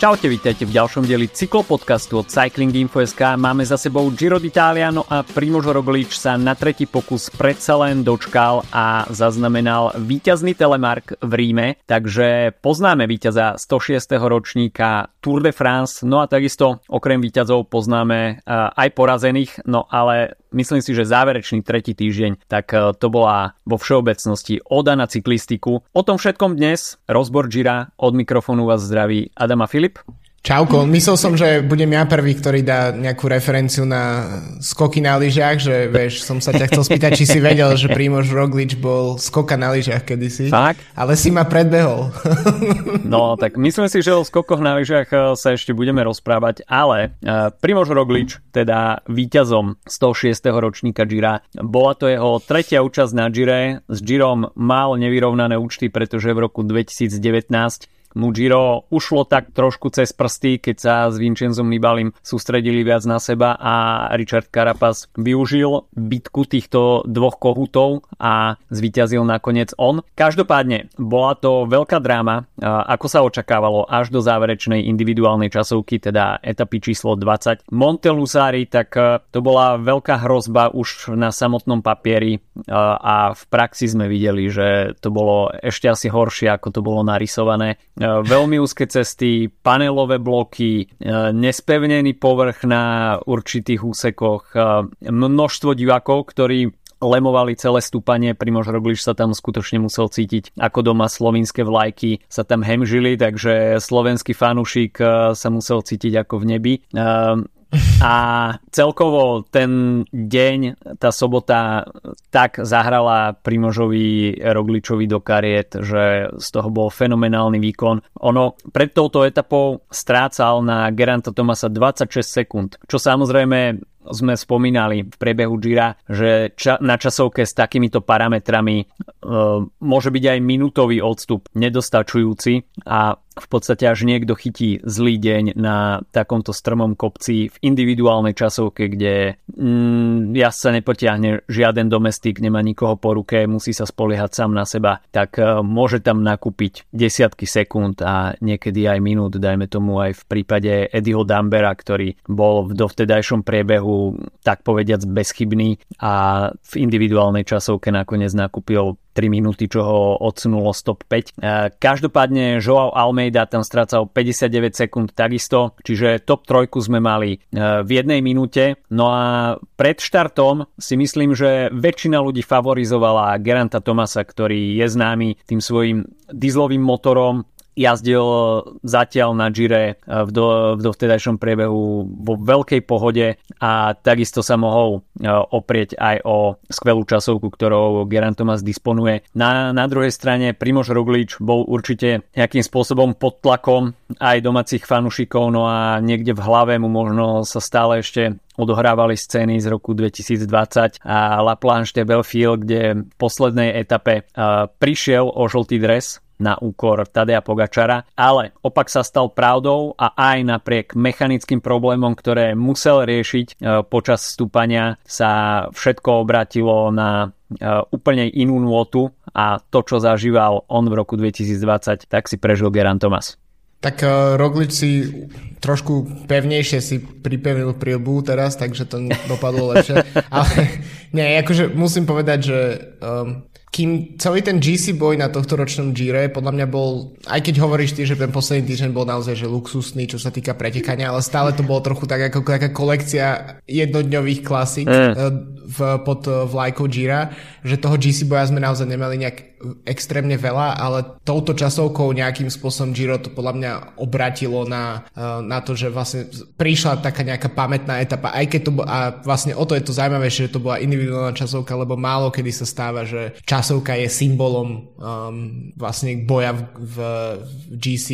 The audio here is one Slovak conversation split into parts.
Čaute, vítajte v ďalšom dieli cyklopodcastu od Cycling Info.sk. Máme za sebou Giro d'Italia, no a Primož Roglič sa na tretí pokus predsa len dočkal a zaznamenal víťazný telemark v Ríme, takže poznáme víťaza 106. ročníka Tour de France, no a takisto okrem víťazov poznáme aj porazených, no ale myslím si, že záverečný tretí týždeň, tak e, to bola vo všeobecnosti oda na cyklistiku. O tom všetkom dnes, rozbor Gira, od mikrofónu vás zdraví Adama Filip. Čauko, myslel som, že budem ja prvý, ktorý dá nejakú referenciu na skoky na lyžiach, že vieš, som sa ťa chcel spýtať, či si vedel, že Primož Roglič bol skoka na lyžiach kedysi. Tak. Ale si ma predbehol. no, tak myslím si, že o skokoch na lyžiach eh, sa ešte budeme rozprávať, ale uh, Primož Roglič, teda víťazom 106. ročníka Gira, bola to jeho tretia účasť na Gire. S Girom mal nevyrovnané účty, pretože v roku 2019 mu Giro ušlo tak trošku cez prsty, keď sa s Vincenzom Nibalim sústredili viac na seba a Richard Carapaz využil bitku týchto dvoch kohutov a zvíťazil nakoniec on. Každopádne bola to veľká dráma, ako sa očakávalo až do záverečnej individuálnej časovky, teda etapy číslo 20. Montelusari, tak e, to bola veľká hrozba už na samotnom papieri e, a v praxi sme videli, že to bolo ešte asi horšie, ako to bolo narysované veľmi úzke cesty, panelové bloky, e, nespevnený povrch na určitých úsekoch, e, množstvo divákov, ktorí lemovali celé stúpanie, Primož Roglič sa tam skutočne musel cítiť ako doma slovinské vlajky sa tam hemžili, takže slovenský fanúšik sa musel cítiť ako v nebi. A celkovo ten deň, tá sobota tak zahrala Primožovi Rogličovi do kariet, že z toho bol fenomenálny výkon. Ono pred touto etapou strácal na Geranta Tomasa 26 sekúnd, čo samozrejme sme spomínali v priebehu Gira, že ča- na časovke s takýmito parametrami e, môže byť aj minútový odstup nedostačujúci a v podstate až niekto chytí zlý deň na takomto strmom kopci v individuálnej časovke, kde mm, ja sa nepotiahne žiaden domestik, nemá nikoho po ruke, musí sa spoliehať sám na seba, tak uh, môže tam nakúpiť desiatky sekúnd a niekedy aj minút, dajme tomu aj v prípade Eddieho Dambera, ktorý bol v dovtedajšom priebehu tak povediac bezchybný a v individuálnej časovke nakoniec nakúpil 3 minúty, čo ho odsunulo stop 5. E, každopádne Joao Almeida tam strácal 59 sekúnd takisto, čiže top trojku sme mali e, v jednej minúte. No a pred štartom si myslím, že väčšina ľudí favorizovala Geranta Tomasa, ktorý je známy tým svojim dieselovým motorom, jazdil zatiaľ na Gire eh, v, do, v dovtedajšom priebehu vo veľkej pohode a takisto sa mohol eh, oprieť aj o skvelú časovku, ktorou Geraint Thomas disponuje. Na, na druhej strane Primož Roglič bol určite nejakým spôsobom pod tlakom aj domácich fanúšikov, no a niekde v hlave mu možno sa stále ešte odohrávali scény z roku 2020 a La Planche de Belfield, kde v poslednej etape uh, prišiel o žltý dres na úkor Tadea Pogačara, ale opak sa stal pravdou a aj napriek mechanickým problémom, ktoré musel riešiť e, počas stúpania, sa všetko obratilo na e, úplne inú nôtu a to, čo zažíval on v roku 2020, tak si prežil Geran Thomas. Tak uh, Roglič si trošku pevnejšie si pripevnil prilbu teraz, takže to dopadlo lepšie. Ale nie, akože musím povedať, že um, kým celý ten GC boj na tohto ročnom Gire podľa mňa bol, aj keď hovoríš ty, že ten posledný týždeň bol naozaj že luxusný, čo sa týka pretekania, ale stále to bolo trochu tak ako taká kolekcia jednodňových klasík mm. v, pod vlajkou Gira, že toho GC boja sme naozaj nemali nejak extrémne veľa, ale touto časovkou nejakým spôsobom Giro to podľa mňa obratilo na, eh, na to, že vlastne prišla taká nejaká pamätná etapa, aj keď to bo, a vlastne o to je to zaujímavé, že to bola individuálna časovka, lebo málo kedy sa stáva, že časovka je symbolom um, vlastne boja v, v, v GC,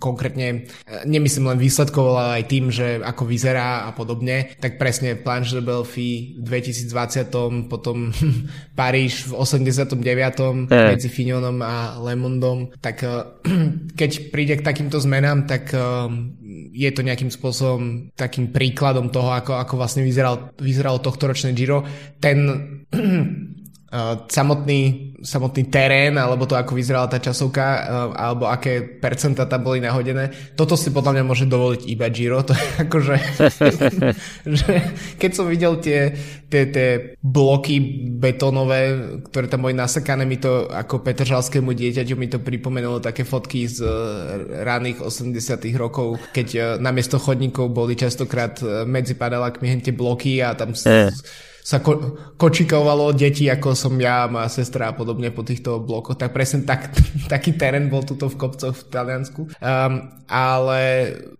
konkrétne eh, nemyslím len výsledkov, ale aj tým, že ako vyzerá a podobne, tak presne Planche de Belfi v 2020, potom Paríž v 89 hey. medzi Fignonom a Lemondom, tak eh, keď príde k takýmto zmenám, tak eh, je to nejakým spôsobom takým príkladom toho, ako, ako vlastne vyzeral, vyzeralo tohto ročné Giro. Ten uh, samotný samotný terén, alebo to, ako vyzerala tá časovka, uh, alebo aké percenta tam boli nahodené. Toto si podľa mňa môže dovoliť iba Giro. To je akože, že keď som videl tie, tie, tie bloky betónové, ktoré tam boli nasekané, mi to ako Petržalskému dieťaťu mi to pripomenulo také fotky z uh, raných 80 rokov, keď uh, namiesto chodníkov boli častokrát medzi padalakmi tie bloky a tam eh sa ko- kočikovalo deti, ako som ja, moja sestra a podobne po týchto blokoch, tak presne tak, taký terén bol tuto v kopcoch v Taliansku. Um, ale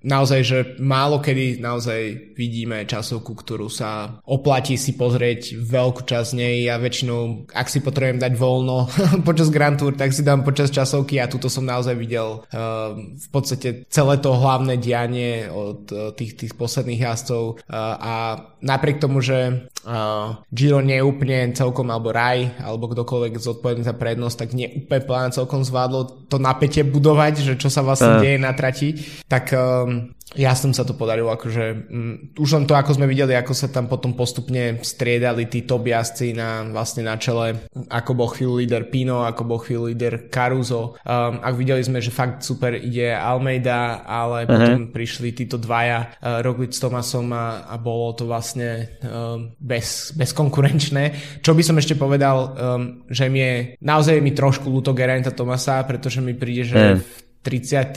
naozaj, že málo kedy naozaj vidíme časovku, ktorú sa oplatí si pozrieť veľkú časť nej. Ja väčšinou, ak si potrebujem dať voľno počas Grand Tour, tak si dám počas časovky a tuto som naozaj videl uh, v podstate celé to hlavné dianie od uh, tých, tých posledných jazdcov uh, a napriek tomu, že uh, Giro nie je úplne celkom, alebo Raj, alebo kdokoľvek zodpovedný za prednosť, tak nie úplne plán celkom zvládlo to napätie budovať, že čo sa vlastne uh. deje na trati, tak um, som sa to podarilo, akože um, už len to, ako sme videli, ako sa tam potom postupne striedali tí top jazdci na, vlastne na čele, ako bol chvíľu líder Pino, ako bol chvíľu líder Caruso. Um, ak videli sme, že fakt super ide Almeida, ale uh-huh. potom prišli títo dvaja, uh, Roglic s Tomasom a, a bolo to vlastne um, bez, bezkonkurenčné. Čo by som ešte povedal, um, že mi je, naozaj mi trošku ľúto Geraint'a Tomasa, pretože mi príde, že uh-huh. v 30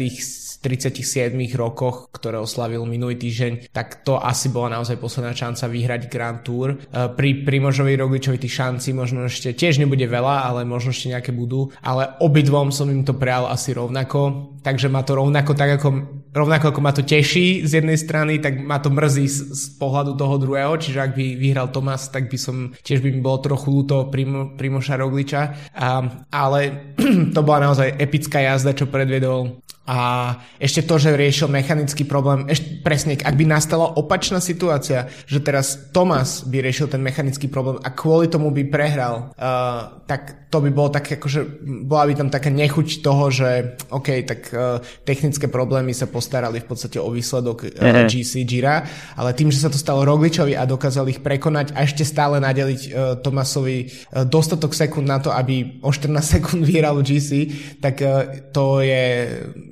37 rokoch, ktoré oslavil minulý týždeň, tak to asi bola naozaj posledná šanca vyhrať Grand Tour. E, pri Primožovi Rogličovi tých šancí možno ešte tiež nebude veľa, ale možno ešte nejaké budú, ale obidvom som im to prijal asi rovnako, takže ma to rovnako tak ako rovnako ako ma to teší z jednej strany, tak ma to mrzí z, z pohľadu toho druhého, čiže ak by vyhral Tomas, tak by som, tiež by mi bolo trochu ľúto Primo, Primoša Rogliča, a, ale to bola naozaj epická jazda, čo predviedol a ešte to, že riešil mechanický problém, ešte presne, ak by nastala opačná situácia, že teraz Thomas by riešil ten mechanický problém a kvôli tomu by prehral, uh, tak to by bolo tak, akože bola by tam taká nechuť toho, že OK, tak uh, technické problémy sa postarali v podstate o výsledok uh, GC Gira, ale tým, že sa to stalo Rogličovi a dokázal ich prekonať a ešte stále nadeliť uh, Tomasovi uh, dostatok sekúnd na to, aby o 14 sekúnd vyhral GC, tak uh, to je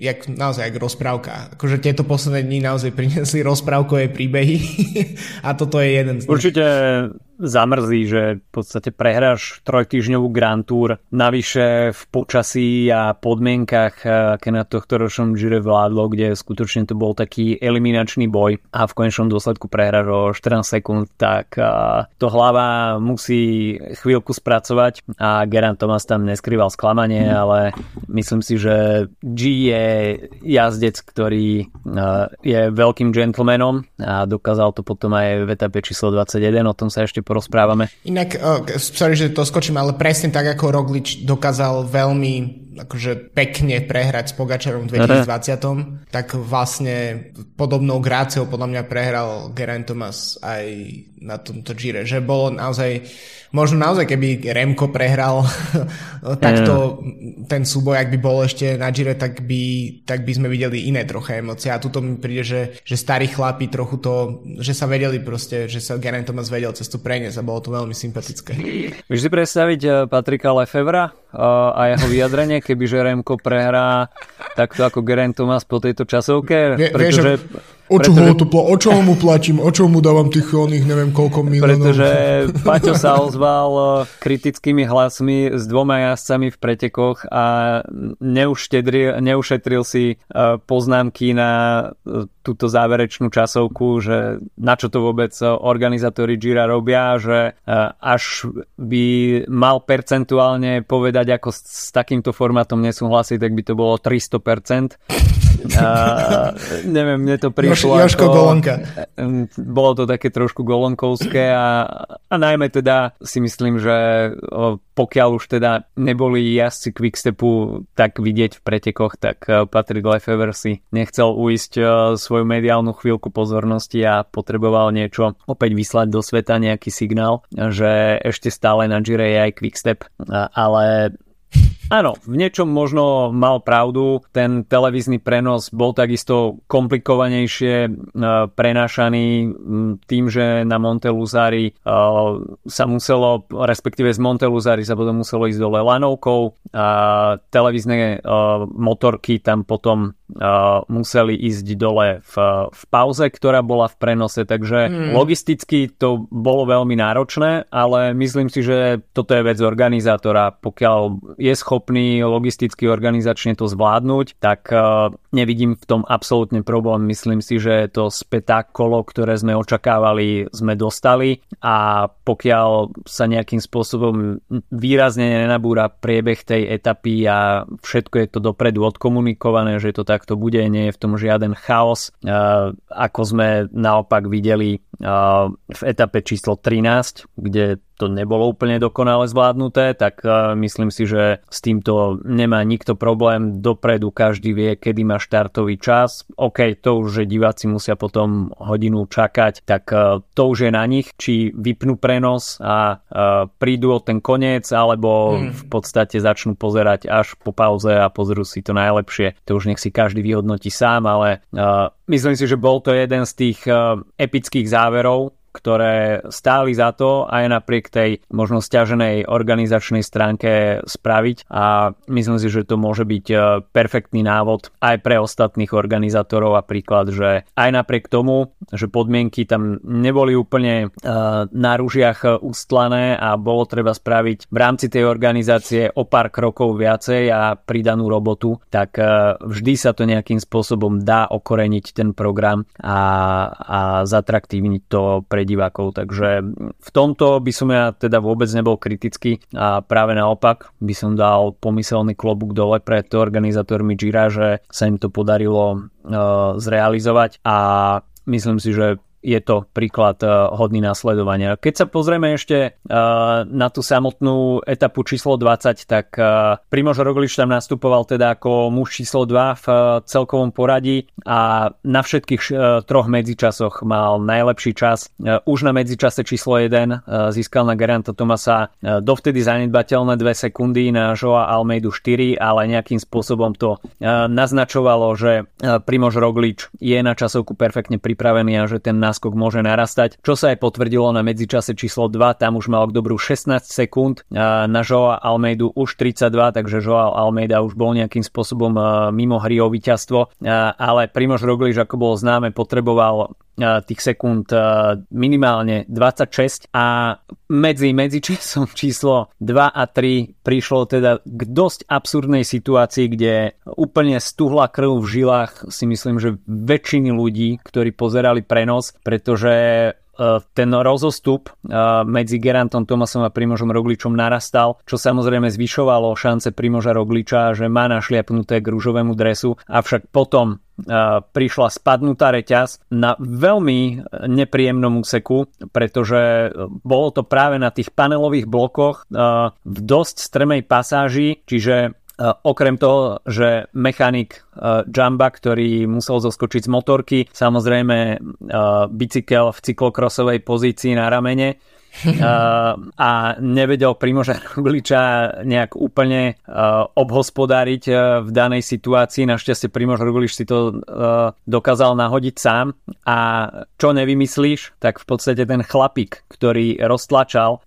jak, naozaj jak rozprávka. Akože tieto posledné dní naozaj priniesli rozprávkové príbehy a toto je jeden z nich. Určite zamrzí, že v podstate prehráš trojtýždňovú Grand Tour, navyše v počasí a podmienkach, aké na tohto ročnom Gire vládlo, kde skutočne to bol taký eliminačný boj a v konečnom dôsledku prehráš o 14 sekúnd, tak to hlava musí chvíľku spracovať a Geraint Thomas tam neskrýval sklamanie, ale myslím si, že G je jazdec, ktorý je veľkým gentlemanom a dokázal to potom aj v etape číslo 21, o tom sa ešte porozprávame. Inak, uh, sorry, že to skočím, ale presne tak, ako Roglič dokázal veľmi akože pekne prehrať s Pogačarom v 2020, Aha. tak vlastne podobnou gráciou podľa mňa prehral Geraint Thomas aj na tomto Gire, že bolo naozaj možno naozaj keby Remko prehral takto ten súboj, ak by bol ešte na Gire, tak by, tak by sme videli iné troché emócie. A tuto mi príde, že, že starí chlapi trochu to, že sa vedeli proste, že sa Geraint Thomas vedel cez to preniesť a bolo to veľmi sympatické. Vieš si predstaviť eh, Patrika Lefevra eh, a jeho vyjadrenie, keby že Remko prehrá takto ako Geraint Thomas po tejto časovke? Vie, pretože... Vieš, O čo, pretože... ho to, o čo mu platím? O čo mu dávam tých oných neviem koľko miliónov? Pretože Paťo sa ozval eh, kritickými hlasmi s dvoma jazdcami v pretekoch a neušetril si eh, poznámky na eh, túto záverečnú časovku, že na čo to vôbec organizátori Gira robia, že až by mal percentuálne povedať, ako s, s takýmto formátom nesúhlasí, tak by to bolo 300%. A, neviem, mne to prišlo Jož, Jožko ako, Golonka. Bolo to také trošku golonkovské a, a najmä teda si myslím, že pokiaľ už teda neboli jazdci Quickstepu tak vidieť v pretekoch, tak Patrick Lefever si nechcel uísť svoju mediálnu chvíľku pozornosti a potreboval niečo opäť vyslať do sveta, nejaký signál, že ešte stále na Gire je aj Quickstep, ale Áno, v niečom možno mal pravdu. Ten televízny prenos bol takisto komplikovanejšie e, prenášaný tým, že na Monteluzari e, sa muselo, respektíve z Monteluzari sa potom muselo ísť dole lanovkou a televízne e, motorky tam potom museli ísť dole v, v pauze, ktorá bola v prenose, takže hmm. logisticky to bolo veľmi náročné, ale myslím si, že toto je vec organizátora. Pokiaľ je schopný logisticky organizačne to zvládnuť, tak nevidím v tom absolútne problém. Myslím si, že to spätá kolo, ktoré sme očakávali, sme dostali a pokiaľ sa nejakým spôsobom výrazne nenabúra priebeh tej etapy a všetko je to dopredu odkomunikované, že to takto bude, nie je v tom žiaden chaos, ako sme naopak videli v etape číslo 13, kde to nebolo úplne dokonale zvládnuté, tak e, myslím si, že s týmto nemá nikto problém. Dopredu každý vie, kedy má štartový čas. OK, to už, že diváci musia potom hodinu čakať, tak e, to už je na nich, či vypnú prenos a e, prídu o ten koniec, alebo hmm. v podstate začnú pozerať až po pauze a pozrú si to najlepšie. To už nech si každý vyhodnotí sám, ale myslím si, že bol to jeden z tých epických záverov ktoré stáli za to aj napriek tej možno stiaženej organizačnej stránke spraviť. A myslím si, že to môže byť e, perfektný návod aj pre ostatných organizátorov a príklad, že aj napriek tomu, že podmienky tam neboli úplne uh, na rúžiach ustlané a bolo treba spraviť v rámci tej organizácie o pár krokov viacej a pridanú robotu, tak uh, vždy sa to nejakým spôsobom dá okoreniť ten program a, a zatraktívniť to pre pre divákov. Takže v tomto by som ja teda vôbec nebol kritický a práve naopak by som dal pomyselný klobúk dole pred organizátormi Gira, že sa im to podarilo uh, zrealizovať a myslím si, že je to príklad eh, hodný následovania. Keď sa pozrieme ešte eh, na tú samotnú etapu číslo 20, tak eh, Primož Roglič tam nastupoval teda ako muž číslo 2 v celkovom poradí a na všetkých troch medzičasoch mal najlepší čas. Už na medzičase číslo 1 získal na Garanta Tomasa dovtedy zanedbateľné 2 sekundy na Joa Almeidu 4, ale nejakým spôsobom to naznačovalo, že Primož Roglič je na časovku perfektne pripravený a že ten náskok môže narastať, čo sa aj potvrdilo na medzičase číslo 2, tam už mal k dobru 16 sekúnd, na Joa Almeidu už 32, takže Joa Almeida už bol nejakým spôsobom mimo hry o víťazstvo, ale Primož Roglič, ako bolo známe, potreboval tých sekúnd minimálne 26 a medzi medzičíslom číslo 2 a 3 prišlo teda k dosť absurdnej situácii, kde úplne stuhla krv v žilách si myslím, že väčšiny ľudí, ktorí pozerali prenos, pretože ten rozostup e, medzi Gerantom Tomasom a Primožom Rogličom narastal, čo samozrejme zvyšovalo šance Primoža Rogliča, že má našliapnuté k rúžovému dresu, avšak potom prišla spadnutá reťaz na veľmi nepríjemnom úseku, pretože bolo to práve na tých panelových blokoch v dosť strmej pasáži, čiže Okrem toho, že mechanik Jamba, ktorý musel zoskočiť z motorky, samozrejme bicykel v cyklokrosovej pozícii na ramene, a nevedel Primoža Rogliča nejak úplne obhospodáriť v danej situácii. Našťastie Primož Roglič si to dokázal nahodiť sám. A čo nevymyslíš, tak v podstate ten chlapík, ktorý roztlačal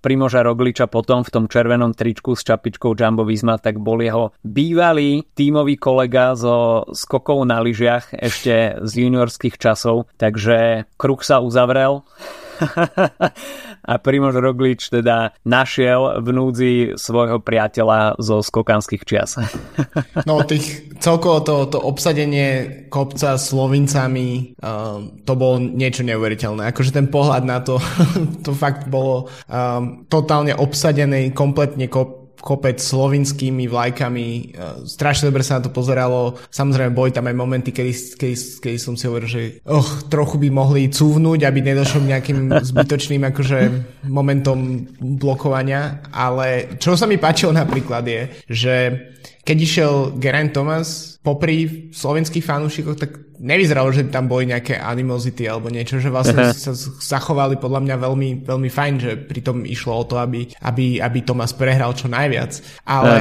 Primoža Rogliča potom v tom červenom tričku s čapičkou Jumbo Visma, tak bol jeho bývalý tímový kolega zo skokov na lyžiach ešte z juniorských časov, takže kruh sa uzavrel a Primož Roglič teda našiel v núdzi svojho priateľa zo skokanských čias. no tých, celkovo to, to obsadenie kopca Slovincami uh, to bolo niečo neuveriteľné. Akože ten pohľad na to, to fakt bolo um, totálne obsadený kompletne kop, kopec slovinskými vlajkami. E, strašne dobre sa na to pozeralo. Samozrejme, boli tam aj momenty, kedy, kedy, kedy som si hovoril, že oh, trochu by mohli cúvnuť, aby nedošlo k nejakým zbytočným akože, momentom blokovania. Ale čo sa mi páčilo napríklad je, že keď išiel Geraint Thomas popri slovenských fanúšikoch, tak nevyzeralo, že tam boli nejaké animozity alebo niečo, že vlastne sa zachovali podľa mňa veľmi, veľmi fajn, že pritom išlo o to, aby, aby, aby Thomas prehral čo najviac. Ale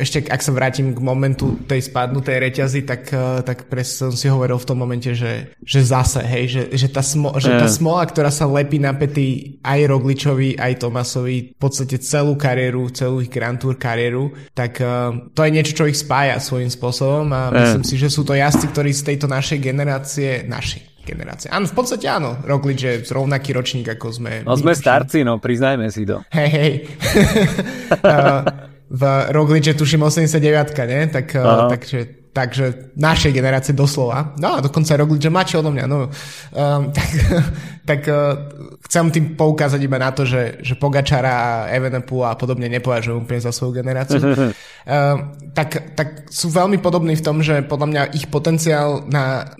ešte ak sa vrátim k momentu tej spadnutej reťazy, tak, eh, tak presne som si hovoril v tom momente, že, že zase, hej, že, že, tá, smo, že tá smola, ktorá sa lepí na pety aj Rogličovi, aj Tomasovi, v podstate celú kariéru, celú ich Grand Tour kariéru, tak uh, to je niečo, čo ich spája svojím spôsobom a myslím si, že sú to jazdci, ktorí z tejto našej generácie, našej generácie. Áno, v podstate áno, Roglič je rovnaký ročník, ako sme... No sme starci, no, priznajme si to. Hej, hej. uh, v Rogliče tuším 89 ne? Tak, uh, takže takže našej generácie doslova. No a dokonca Roglič je mladší odo mňa. No, um, tak tak uh, chcem tým poukázať iba na to, že, že Pogačara a Evenepoel a podobne nepovažujú úplne za svoju generáciu. uh, tak, tak sú veľmi podobní v tom, že podľa mňa ich potenciál na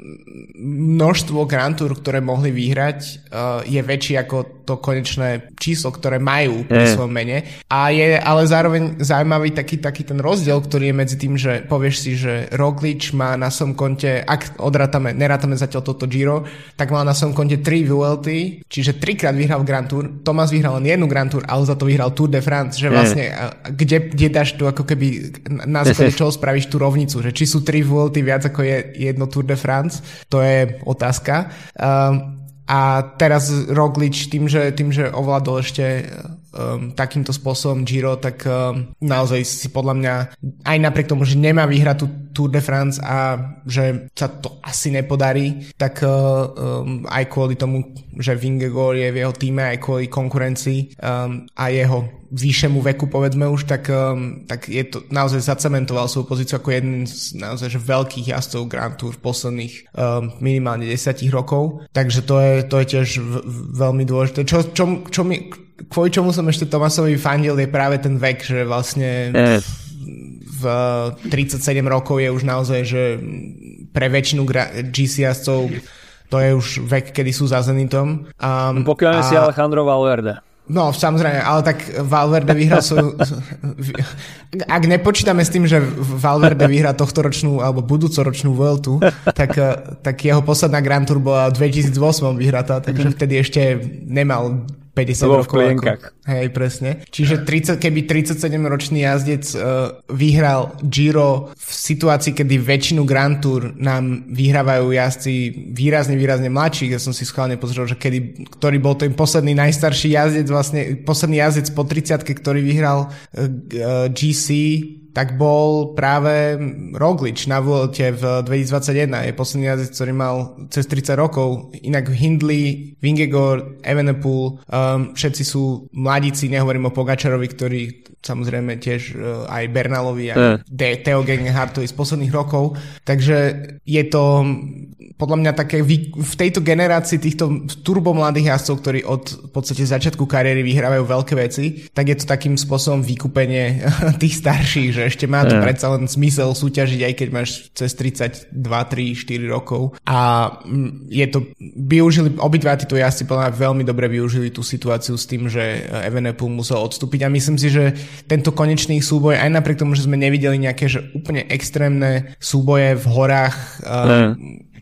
množstvo Grand Tour, ktoré mohli vyhrať, uh, je väčší ako to konečné číslo, ktoré majú pri mm. svojom mene. A je ale zároveň zaujímavý taký, taký ten rozdiel, ktorý je medzi tým, že povieš si, že Roglič má na svojom konte, ak odrátame, nerátame zatiaľ toto Giro, tak má na svojom konte 3 VLT, čiže trikrát vyhral Grand Tour. Thomas vyhral len jednu Grand Tour, ale za to vyhral Tour de France, že vlastne mm. kde, kde dáš tu ako keby na základe čoho spravíš tú rovnicu, že či sú 3 VLT viac ako je jedno Tour de France, to je otázka. Um, a teraz Roglič tým, že, tým, že ovládol ešte um, takýmto spôsobom Giro, tak um, naozaj si podľa mňa aj napriek tomu, že nemá vyhrať tú Tour de France a že sa to asi nepodarí, tak uh, um, aj kvôli tomu, že Vingegor je v jeho týme, aj kvôli konkurencii um, a jeho vyššiemu veku, povedzme už, tak, um, tak je to naozaj zacementoval svoju pozíciu ako jeden z naozaj že veľkých jazdcov Grand Tour v posledných um, minimálne 10 rokov. Takže to je, to je tiež v, veľmi dôležité. Čo, čo, čo mi, kvôli čomu som ešte Tomasovi fandil, je práve ten vek, že vlastne v, v 37 rokov je už naozaj, že pre väčšinu GC jazdcov to je už vek, kedy sú za Zenitom. Um, Pokiaľ a... si Alejandro Valverde. No, samozrejme, ale tak Valverde vyhral svoju... Ak nepočítame s tým, že Valverde vyhrá tohto ročnú alebo budúcoročnú Vueltu, tak, tak jeho posledná Grand Tour bola v 2008 vyhratá, takže vtedy ešte nemal 50 rokov. V ako, hej, presne. Čiže 30, keby 37-ročný jazdec uh, vyhral Giro v situácii, kedy väčšinu Grand Tour nám vyhrávajú jazdci výrazne, výrazne mladší, ja som si schválne pozrel, že kedy, ktorý bol ten posledný najstarší jazdec, vlastne posledný jazdec po 30 ktorý vyhral uh, uh, GC tak bol práve Roglič na Vuelte v 2021. Je posledný jazdec, ktorý mal cez 30 rokov. Inak Hindley, Vingegor, Evenepoel, um, všetci sú mladíci, nehovorím o Pogačarovi, ktorý samozrejme tiež uh, aj Bernalovi, aj uh. Theo Gegenhardtovi z posledných rokov. Takže je to podľa mňa také v tejto generácii týchto turbomladých jazdcov, ktorí od v podstate začiatku kariéry vyhrávajú veľké veci, tak je to takým spôsobom vykúpenie tých starších, že ešte má to yeah. predsa len zmysel súťažiť, aj keď máš cez 32, 3, 4 rokov. A mm, je to, využili, obidva títo jazdci podľa veľmi dobre využili tú situáciu s tým, že Evenepoel musel odstúpiť a myslím si, že tento konečný súboj, aj napriek tomu, že sme nevideli nejaké že úplne extrémne súboje v horách, yeah.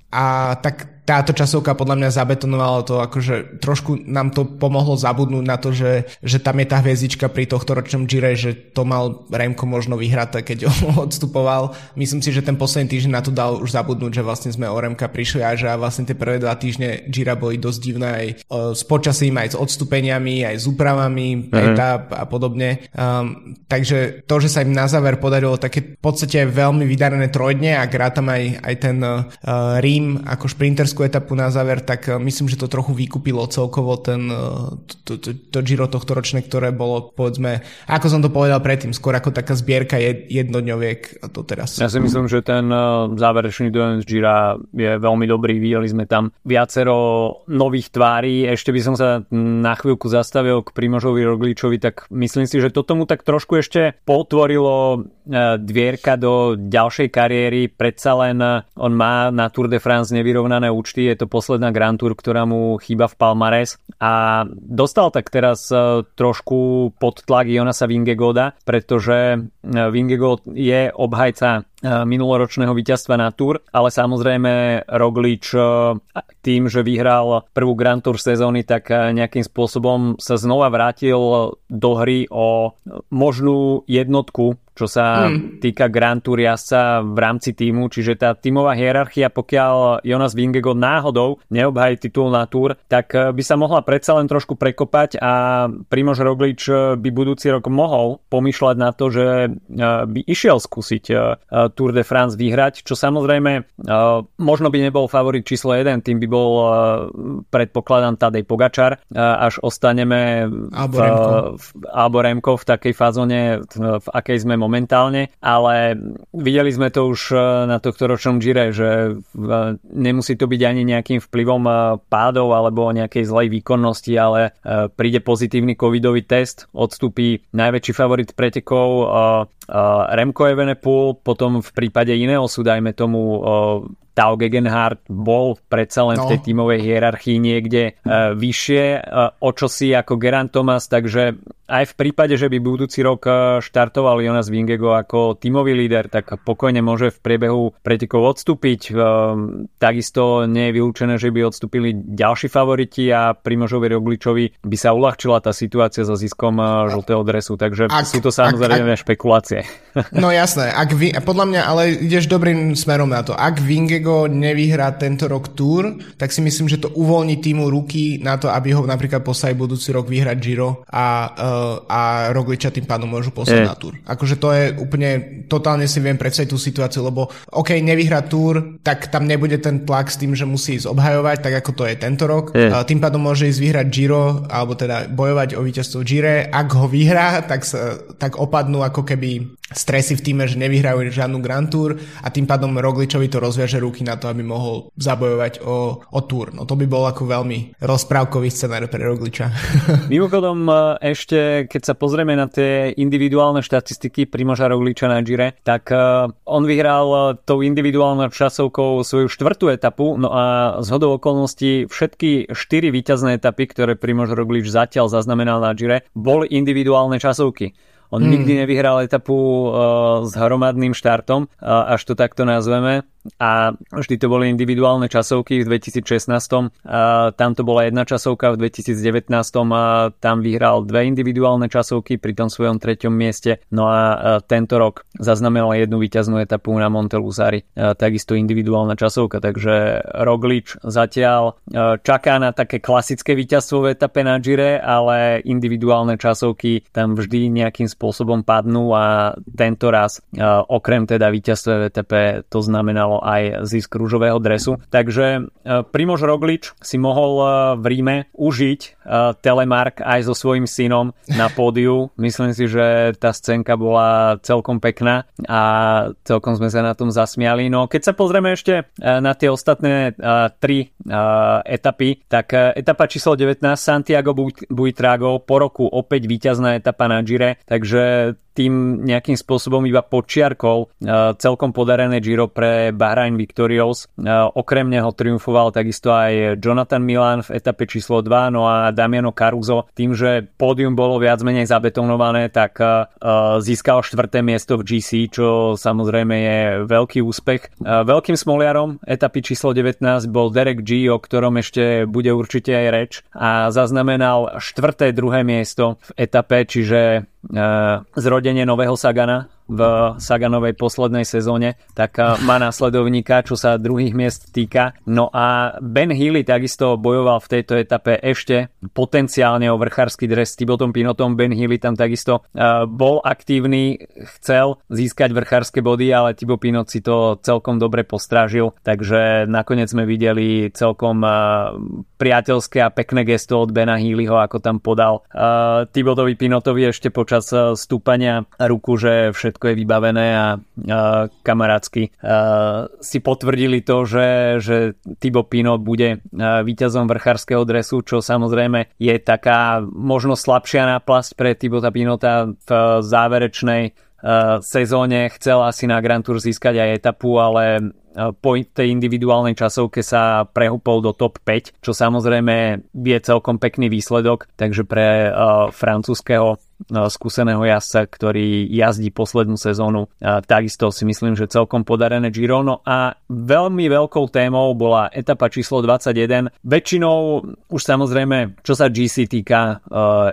A tak táto časovka podľa mňa zabetonovala to, akože trošku nám to pomohlo zabudnúť na to, že, že tam je tá hviezdička pri tohto ročnom Gire, že to mal Remko možno vyhrať, keď ho odstupoval. Myslím si, že ten posledný týždeň na to dal už zabudnúť, že vlastne sme o Remka prišli a že vlastne tie prvé dva týždne Gira boli dosť divné aj s počasím, aj s odstupeniami, aj s úpravami, uh-huh. etap a podobne. Um, takže to, že sa im na záver podarilo také v podstate veľmi vydarené trojdne a hrá tam aj, aj ten uh, Rím ako šprinterskú technickú etapu na záver, tak eh, myslím, že to trochu vykúpilo celkovo ten, eh, to, to, to Giro tohto ročné, ktoré bolo, povedzme, ako som to povedal predtým, skôr ako taká zbierka jednodňoviek to teraz. Ja si myslím, že ten eh, záverečný dojem z Gira je veľmi dobrý. Videli sme tam viacero nových tvári. Ešte by som sa na chvíľku zastavil k Primožovi Rogličovi, tak myslím si, že to tomu tak trošku ešte potvorilo dvierka do ďalšej kariéry. Predsa len on má na Tour de France nevyrovnané účty účty, je to posledná Grand Tour, ktorá mu chýba v Palmares. A dostal tak teraz trošku pod tlak Jonasa Vingegoda, pretože Vingegod je obhajca minuloročného víťazstva na Tour, ale samozrejme Roglič tým, že vyhral prvú Grand Tour sezóny, tak nejakým spôsobom sa znova vrátil do hry o možnú jednotku čo sa hmm. týka Grand Tour jazdca v rámci týmu, čiže tá tímová hierarchia, pokiaľ Jonas Vingegaard náhodou neobhají titul na Tour, tak eh, by sa mohla predsa len trošku prekopať a Primož Roglič eh, by budúci rok mohol pomýšľať na to, že eh, by išiel skúsiť Tour de France vyhrať, čo samozrejme možno by nebol favorit číslo 1, tým by bol predpokladám Tadej Pogačar, až ostaneme v, alebo Remko v takej fázone, v akej sme momentálne, ale videli sme to už e, na tohto ročnom Gire, že e, nemusí to byť ani nejakým vplyvom e, pádov alebo nejakej zlej výkonnosti, ale príde pozitívny covidový test, odstúpi najväčší favorit pretekov Remco Evenepoel, potom v prípade iného sú, dajme tomu Tao Gegenhardt bol predsa len no. v tej tímovej hierarchii niekde uh, vyššie, o čosi ako Gerant Thomas, takže aj v prípade, že by budúci rok štartoval Jonas Vingego ako tímový líder, tak pokojne môže v priebehu pretekov odstúpiť. Takisto nie je vylúčené, že by odstúpili ďalší favoriti a Primožovi Rogličovi by sa uľahčila tá situácia so ziskom žltého dresu, takže ak, sú to samozrejme ak, špekulácie. Okay No jasné, ak vy, podľa mňa ale ideš dobrým smerom na to. Ak Vingego nevyhrá tento rok Tour, tak si myslím, že to uvoľní týmu ruky na to, aby ho napríklad poslali budúci rok vyhrať Giro a, uh, a Rogliča tým pádom môžu poslať na Tour. Akože to je úplne, totálne si viem predstaviť tú situáciu, lebo OK, nevyhrá Tour, tak tam nebude ten tlak s tým, že musí ísť obhajovať, tak ako to je tento rok. Mm. Uh, tým pádom môže ísť vyhrať Giro, alebo teda bojovať o víťazstvo Gire. Ak ho vyhrá, tak, sa, tak opadnú ako keby stresy v týme, že nevyhrajú žiadnu Grand Tour a tým pádom Rogličovi to rozviaže ruky na to, aby mohol zabojovať o, o Tour. No to by bol ako veľmi rozprávkový scenár pre Rogliča. Mimochodom e, ešte, keď sa pozrieme na tie individuálne štatistiky Primoža Rogliča na Gire, tak e, on vyhral e, tou individuálnou časovkou svoju štvrtú etapu, no a z hodou okolností všetky štyri víťazné etapy, ktoré Primož Roglič zatiaľ zaznamenal na Gire, boli individuálne časovky. On hmm. nikdy nevyhral etapu uh, s hromadným štartom, uh, až to takto nazveme a vždy to boli individuálne časovky v 2016. A tam to bola jedna časovka, v 2019. A tam vyhral dve individuálne časovky pri tom svojom treťom mieste. No a tento rok zaznamenal jednu víťaznú etapu na Monteluzari. Takisto individuálna časovka, takže Roglič zatiaľ čaká na také klasické víťazstvo v etape na Gire, ale individuálne časovky tam vždy nejakým spôsobom padnú a tento raz okrem teda víťazstva v etape to znamenalo aj zisk rúžového dresu. Takže e, Primož Roglič si mohol e, v Ríme užiť e, telemark aj so svojím synom na pódiu. Myslím si, že tá scénka bola celkom pekná a celkom sme sa na tom zasmiali. No keď sa pozrieme ešte na tie ostatné tri etapy, tak etapa číslo 19 Santiago Buitrago po roku opäť víťazná etapa na Gire, takže tým nejakým spôsobom iba počiarkol celkom podarené Giro pre Bahrain Victorious. Okrem neho triumfoval takisto aj Jonathan Milan v etape číslo 2, no a Damiano Caruso tým, že pódium bolo viac menej zabetonované, tak získal štvrté miesto v GC, čo samozrejme je veľký úspech. Veľkým smoliarom etapy číslo 19 bol Derek G, o ktorom ešte bude určite aj reč a zaznamenal štvrté druhé miesto v etape, čiže zrodenie nového Sagana v Saganovej poslednej sezóne, tak má následovníka, čo sa druhých miest týka. No a Ben Healy takisto bojoval v tejto etape ešte potenciálne o vrchársky dres s Tibotom Pinotom. Ben Healy tam takisto bol aktívny, chcel získať vrchárske body, ale Tibo Pinot si to celkom dobre postrážil, takže nakoniec sme videli celkom priateľské a pekné gesto od Bena Healyho, ako tam podal. Tibotovi Pinotovi ešte počas stúpania ruku, že všetko je vybavené a, a kamarátsky a, si potvrdili to, že, že Tibo Pino bude víťazom vrchárskeho dresu, čo samozrejme je taká možno slabšia náplasť pre Tibota Pinota v záverečnej sezóne chcel asi na Grand Tour získať aj etapu, ale po tej individuálnej časovke sa prehúpol do top 5, čo samozrejme je celkom pekný výsledok, takže pre uh, francúzského skúseného jazdca, ktorý jazdí poslednú sezónu. Takisto si myslím, že celkom podarené Giro. No a veľmi veľkou témou bola etapa číslo 21. Väčšinou už samozrejme, čo sa GC týka,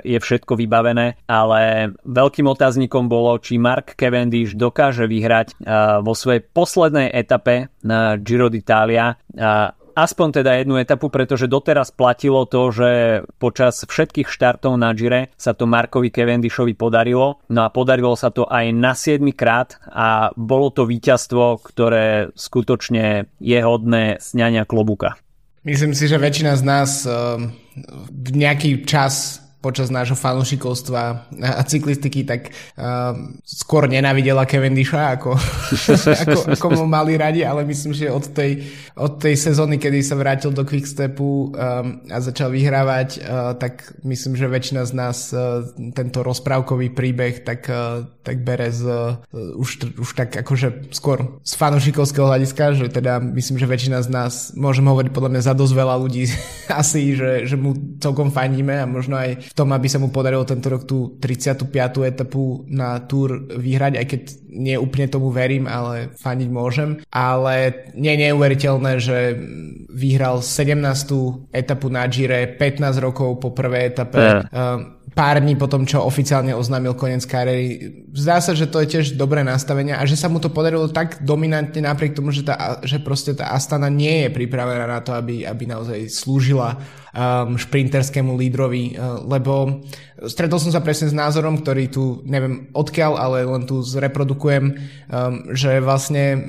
je všetko vybavené, ale veľkým otáznikom bolo, či Mark Cavendish dokáže vyhrať vo svojej poslednej etape na Giro d'Italia aspoň teda jednu etapu, pretože doteraz platilo to, že počas všetkých štartov na Gire sa to Markovi Cavendishovi podarilo. No a podarilo sa to aj na 7 krát a bolo to víťazstvo, ktoré skutočne je hodné sňania klobuka. Myslím si, že väčšina z nás uh, nejaký čas počas nášho fanúšikovstva a cyklistiky, tak uh, skôr nenávidela Cavendisha, ako, ako, ako mu mali radi, ale myslím, že od tej, od tej sezóny, kedy sa vrátil do Quickstepu um, a začal vyhrávať, uh, tak myslím, že väčšina z nás uh, tento rozprávkový príbeh tak, uh, tak bere z, uh, už, už tak akože skôr z fanúšikovského hľadiska, že teda myslím, že väčšina z nás, môžem hovoriť podľa mňa za dosť veľa ľudí asi, že, že mu celkom fandíme a možno aj tom, aby sa mu podarilo tento rok tú 35. etapu na Tour vyhrať, aj keď nie úplne tomu verím, ale faniť môžem. Ale nie je neuveriteľné, že vyhral 17. etapu na Gire 15 rokov po prvej etape. Yeah pár dní potom, čo oficiálne oznámil koniec kariéry. Zdá sa, že to je tiež dobré nastavenie a že sa mu to podarilo tak dominantne napriek tomu, že, tá, že proste tá Astana nie je pripravená na to, aby, aby naozaj slúžila um, šprinterskému lídrovi, uh, lebo stretol som sa presne s názorom, ktorý tu neviem odkiaľ, ale len tu zreprodukujem, um, že vlastne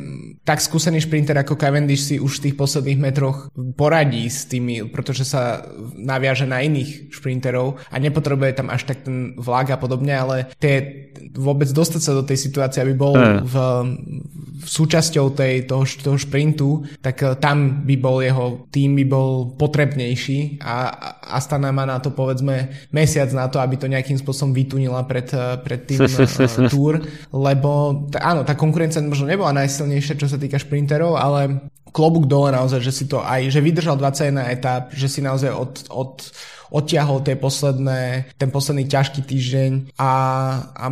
tak skúsený šprinter ako Cavendish si už v tých posledných metroch poradí s tými, pretože sa naviaže na iných šprinterov a nepotrebuje tam až tak ten vlak a podobne, ale tie, vôbec dostať sa do tej situácie, aby bol mm. v, v súčasťou tej, toho, toho šprintu, tak eh, tam by bol jeho tým by bol potrebnejší a Astana má na to povedzme mesiac na to, aby to nejakým spôsobom vytunila pred, eh, pred tým uh, túr, lebo t- áno, tá konkurencia možno nebola najsilnejšia, čo sa sa týka šprinterov, ale klobúk dole naozaj, že si to aj, že vydržal 21 etap, že si naozaj od, od, odtiahol tie posledné, ten posledný ťažký týždeň a, a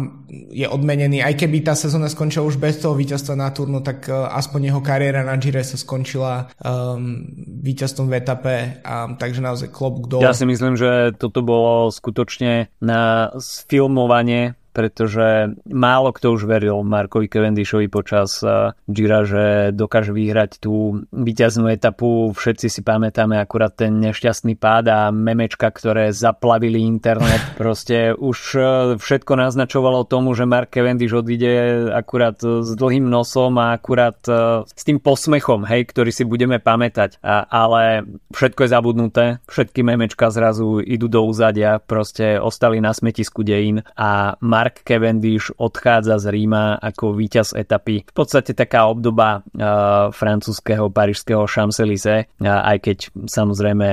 je odmenený. Aj keby tá sezóna skončila už bez toho víťazstva na turnu, tak uh, aspoň jeho kariéra na Gire sa skončila um, víťazstvom v etape, a, takže naozaj klobúk dole. Ja si myslím, že toto bolo skutočne na sfilmovanie pretože málo kto už veril Markovi Cavendishovi počas uh, Gira, že dokáže vyhrať tú víťaznú etapu. Všetci si pamätáme akurát ten nešťastný pád a memečka, ktoré zaplavili internet. Proste už uh, všetko naznačovalo tomu, že Mark Cavendish odíde akurát s dlhým nosom a akurát s tým posmechom, hej, ktorý si budeme pamätať. A, ale všetko je zabudnuté, všetky memečka zrazu idú do úzadia, proste ostali na smetisku dejín a Mark Mark Cavendish odchádza z Ríma ako víťaz etapy. V podstate taká obdoba uh, francúzského parížského uh, aj keď samozrejme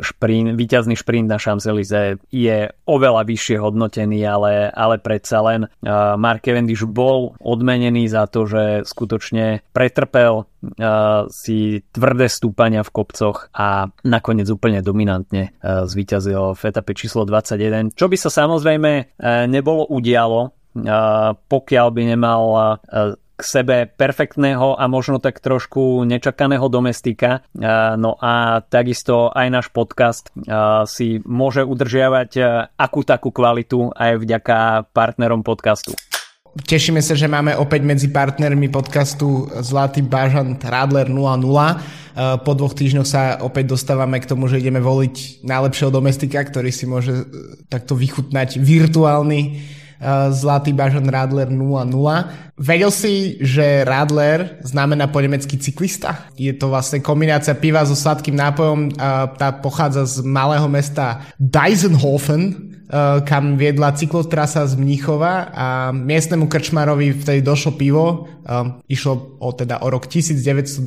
šprint, víťazný šprint na Champs-Élysées je oveľa vyššie hodnotený, ale, ale predsa len Mark Cavendish bol odmenený za to, že skutočne pretrpel si tvrdé stúpania v kopcoch a nakoniec úplne dominantne zvíťazil v etape číslo 21, čo by sa samozrejme uh, nebolo udialo, pokiaľ by nemal k sebe perfektného a možno tak trošku nečakaného domestika. No a takisto aj náš podcast si môže udržiavať akú takú kvalitu aj vďaka partnerom podcastu. Tešíme sa, že máme opäť medzi partnermi podcastu Zlatý bažant Radler 00. Po dvoch týždňoch sa opäť dostávame k tomu, že ideme voliť najlepšieho domestika, ktorý si môže e, takto vychutnať virtuálny zlatý bažan Radler 00. Vedel si, že Radler znamená po nemecky cyklista? Je to vlastne kombinácia piva so sladkým nápojom tá pochádza z malého mesta Deisenhofen kam viedla cyklotrasa z Mníchova a miestnemu krčmarovi vtedy došlo pivo. Išlo o, teda o rok 1922,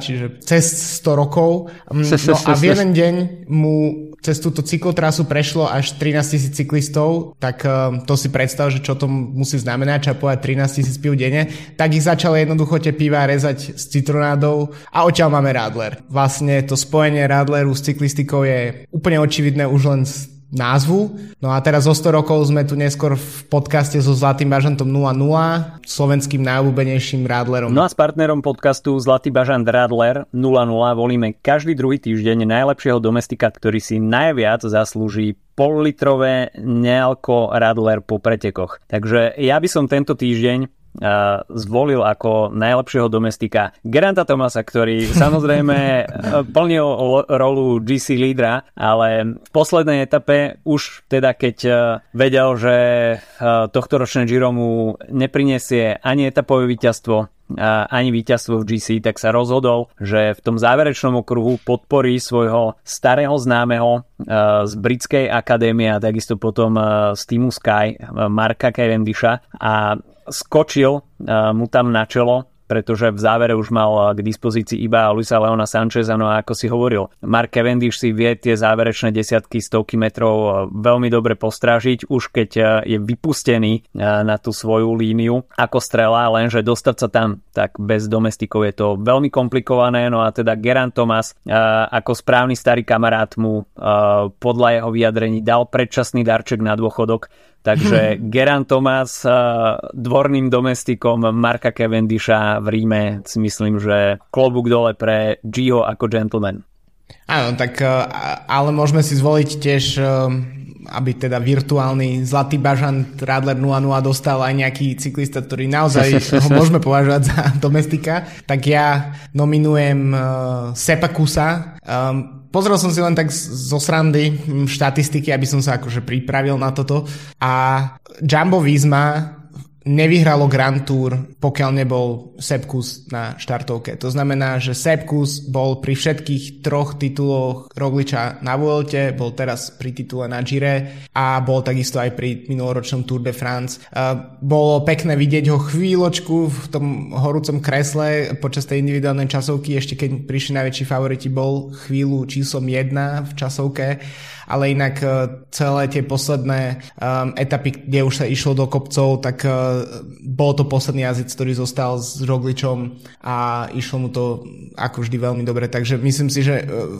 čiže cez 100 rokov. No a v jeden deň mu cez túto cyklotrasu prešlo až 13 tisíc cyklistov, tak to si predstav, že čo to musí znamenať, čo povedať 13 tisíc piv denne. Tak ich začali jednoducho tie piva rezať s citronádou a odtiaľ máme Radler. Vlastne to spojenie Radleru s cyklistikou je úplne očividné už len z názvu. No a teraz o 100 rokov sme tu neskôr v podcaste so Zlatým bažantom 00, slovenským najobľúbenejším Radlerom. No a s partnerom podcastu Zlatý bažant Radler 00 volíme každý druhý týždeň najlepšieho domestika, ktorý si najviac zaslúži pollitrové nealko Radler po pretekoch. Takže ja by som tento týždeň zvolil ako najlepšieho domestika Geranta Tomasa, ktorý samozrejme plnil rolu GC lídra, ale v poslednej etape už teda keď vedel, že tohto ročné Giro mu neprinesie ani etapové víťazstvo, ani víťazstvo v GC, tak sa rozhodol, že v tom záverečnom okruhu podporí svojho starého známeho z britskej akadémie a takisto potom z týmu Sky, Marka Cavendisha. A skočil uh, mu tam na čelo, pretože v závere už mal k dispozícii iba Luisa Leona Sancheza, no a ako si hovoril, Mark Cavendish si vie tie záverečné desiatky, stovky metrov e, veľmi dobre postrážiť, už keď je vypustený na tú svoju líniu ako strela, lenže dostať sa tam, tak bez domestikov je to veľmi komplikované, no a teda Geran Thomas ako správny starý kamarát mu podľa jeho vyjadrení dal predčasný darček na dôchodok, Takže Geran Thomas dvorným domestikom Marka Cavendisha v Ríme si myslím, že klobúk dole pre Gio ako gentleman. Áno, tak ale môžeme si zvoliť tiež aby teda virtuálny zlatý bažant Radler 00 dostal aj nejaký cyklista, ktorý naozaj ho môžeme považovať za domestika, tak ja nominujem Sepakusa. Pozrel som si len tak zo srandy štatistiky, aby som sa akože pripravil na toto. A Jumbo Visma nevyhralo Grand Tour, pokiaľ nebol Sepkus na štartovke. To znamená, že Sepkus bol pri všetkých troch tituloch Rogliča na Vuelte, bol teraz pri titule na Gire a bol takisto aj pri minuloročnom Tour de France. Bolo pekné vidieť ho chvíľočku v tom horúcom kresle počas tej individuálnej časovky, ešte keď prišli najväčší favoriti, bol chvíľu číslom 1 v časovke ale inak e, celé tie posledné um, etapy, kde už sa išlo do kopcov, tak uh, bol to posledný jazyc, ktorý zostal s Rogličom a išlo mu to ako vždy veľmi dobre, takže myslím si, že uh,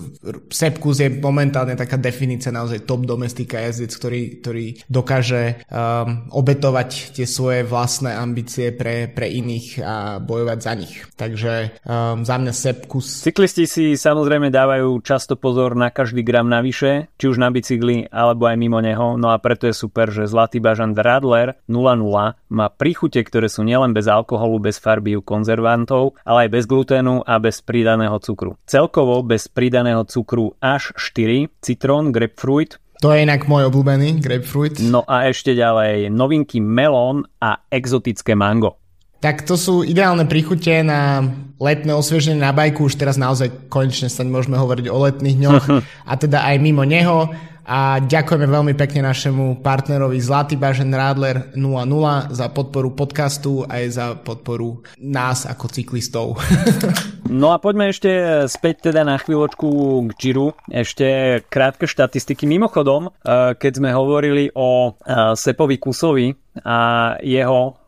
Sepkus je momentálne taká definícia naozaj top domestika jazdec, ktorý, ktorý dokáže um, obetovať tie svoje vlastné ambície pre, pre iných a bojovať za nich. Takže um, za mňa Sepkus. Cyklisti si samozrejme dávajú často pozor na každý gram navyše, či už už na bicykli alebo aj mimo neho, no a preto je super, že Zlatý bažant Radler 00 má príchute, ktoré sú nielen bez alkoholu, bez farby konzervantov, ale aj bez gluténu a bez pridaného cukru. Celkovo bez pridaného cukru až 4, citrón, grapefruit, to je inak môj obľúbený, grapefruit. No a ešte ďalej novinky melón a exotické mango. Tak to sú ideálne príchute na letné osvieženie na bajku. Už teraz naozaj konečne sa môžeme hovoriť o letných dňoch a teda aj mimo neho. A ďakujeme veľmi pekne našemu partnerovi Zlatý Bažen Radler 00 za podporu podcastu aj za podporu nás ako cyklistov. no a poďme ešte späť teda na chvíľočku k Giro. Ešte krátke štatistiky. Mimochodom, eh, keď sme hovorili o eh, Sepovi Kusovi a jeho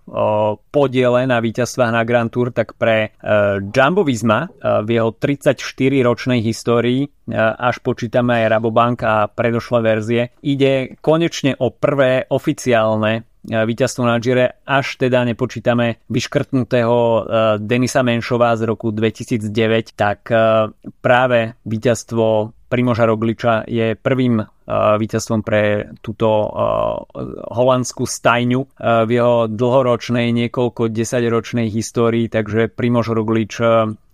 podiele na víťazstvách na Grand Tour, tak pre Jumbo Visma v jeho 34-ročnej histórii, až počítame aj Rabobank a predošlé verzie, ide konečne o prvé oficiálne víťazstvo na Gire, až teda nepočítame vyškrtnutého Denisa Menšova z roku 2009, tak práve víťazstvo Primoža Rogliča je prvým uh, víťazstvom pre túto uh, holandskú stajňu uh, v jeho dlhoročnej, niekoľko desaťročnej histórii, takže Primož Roglič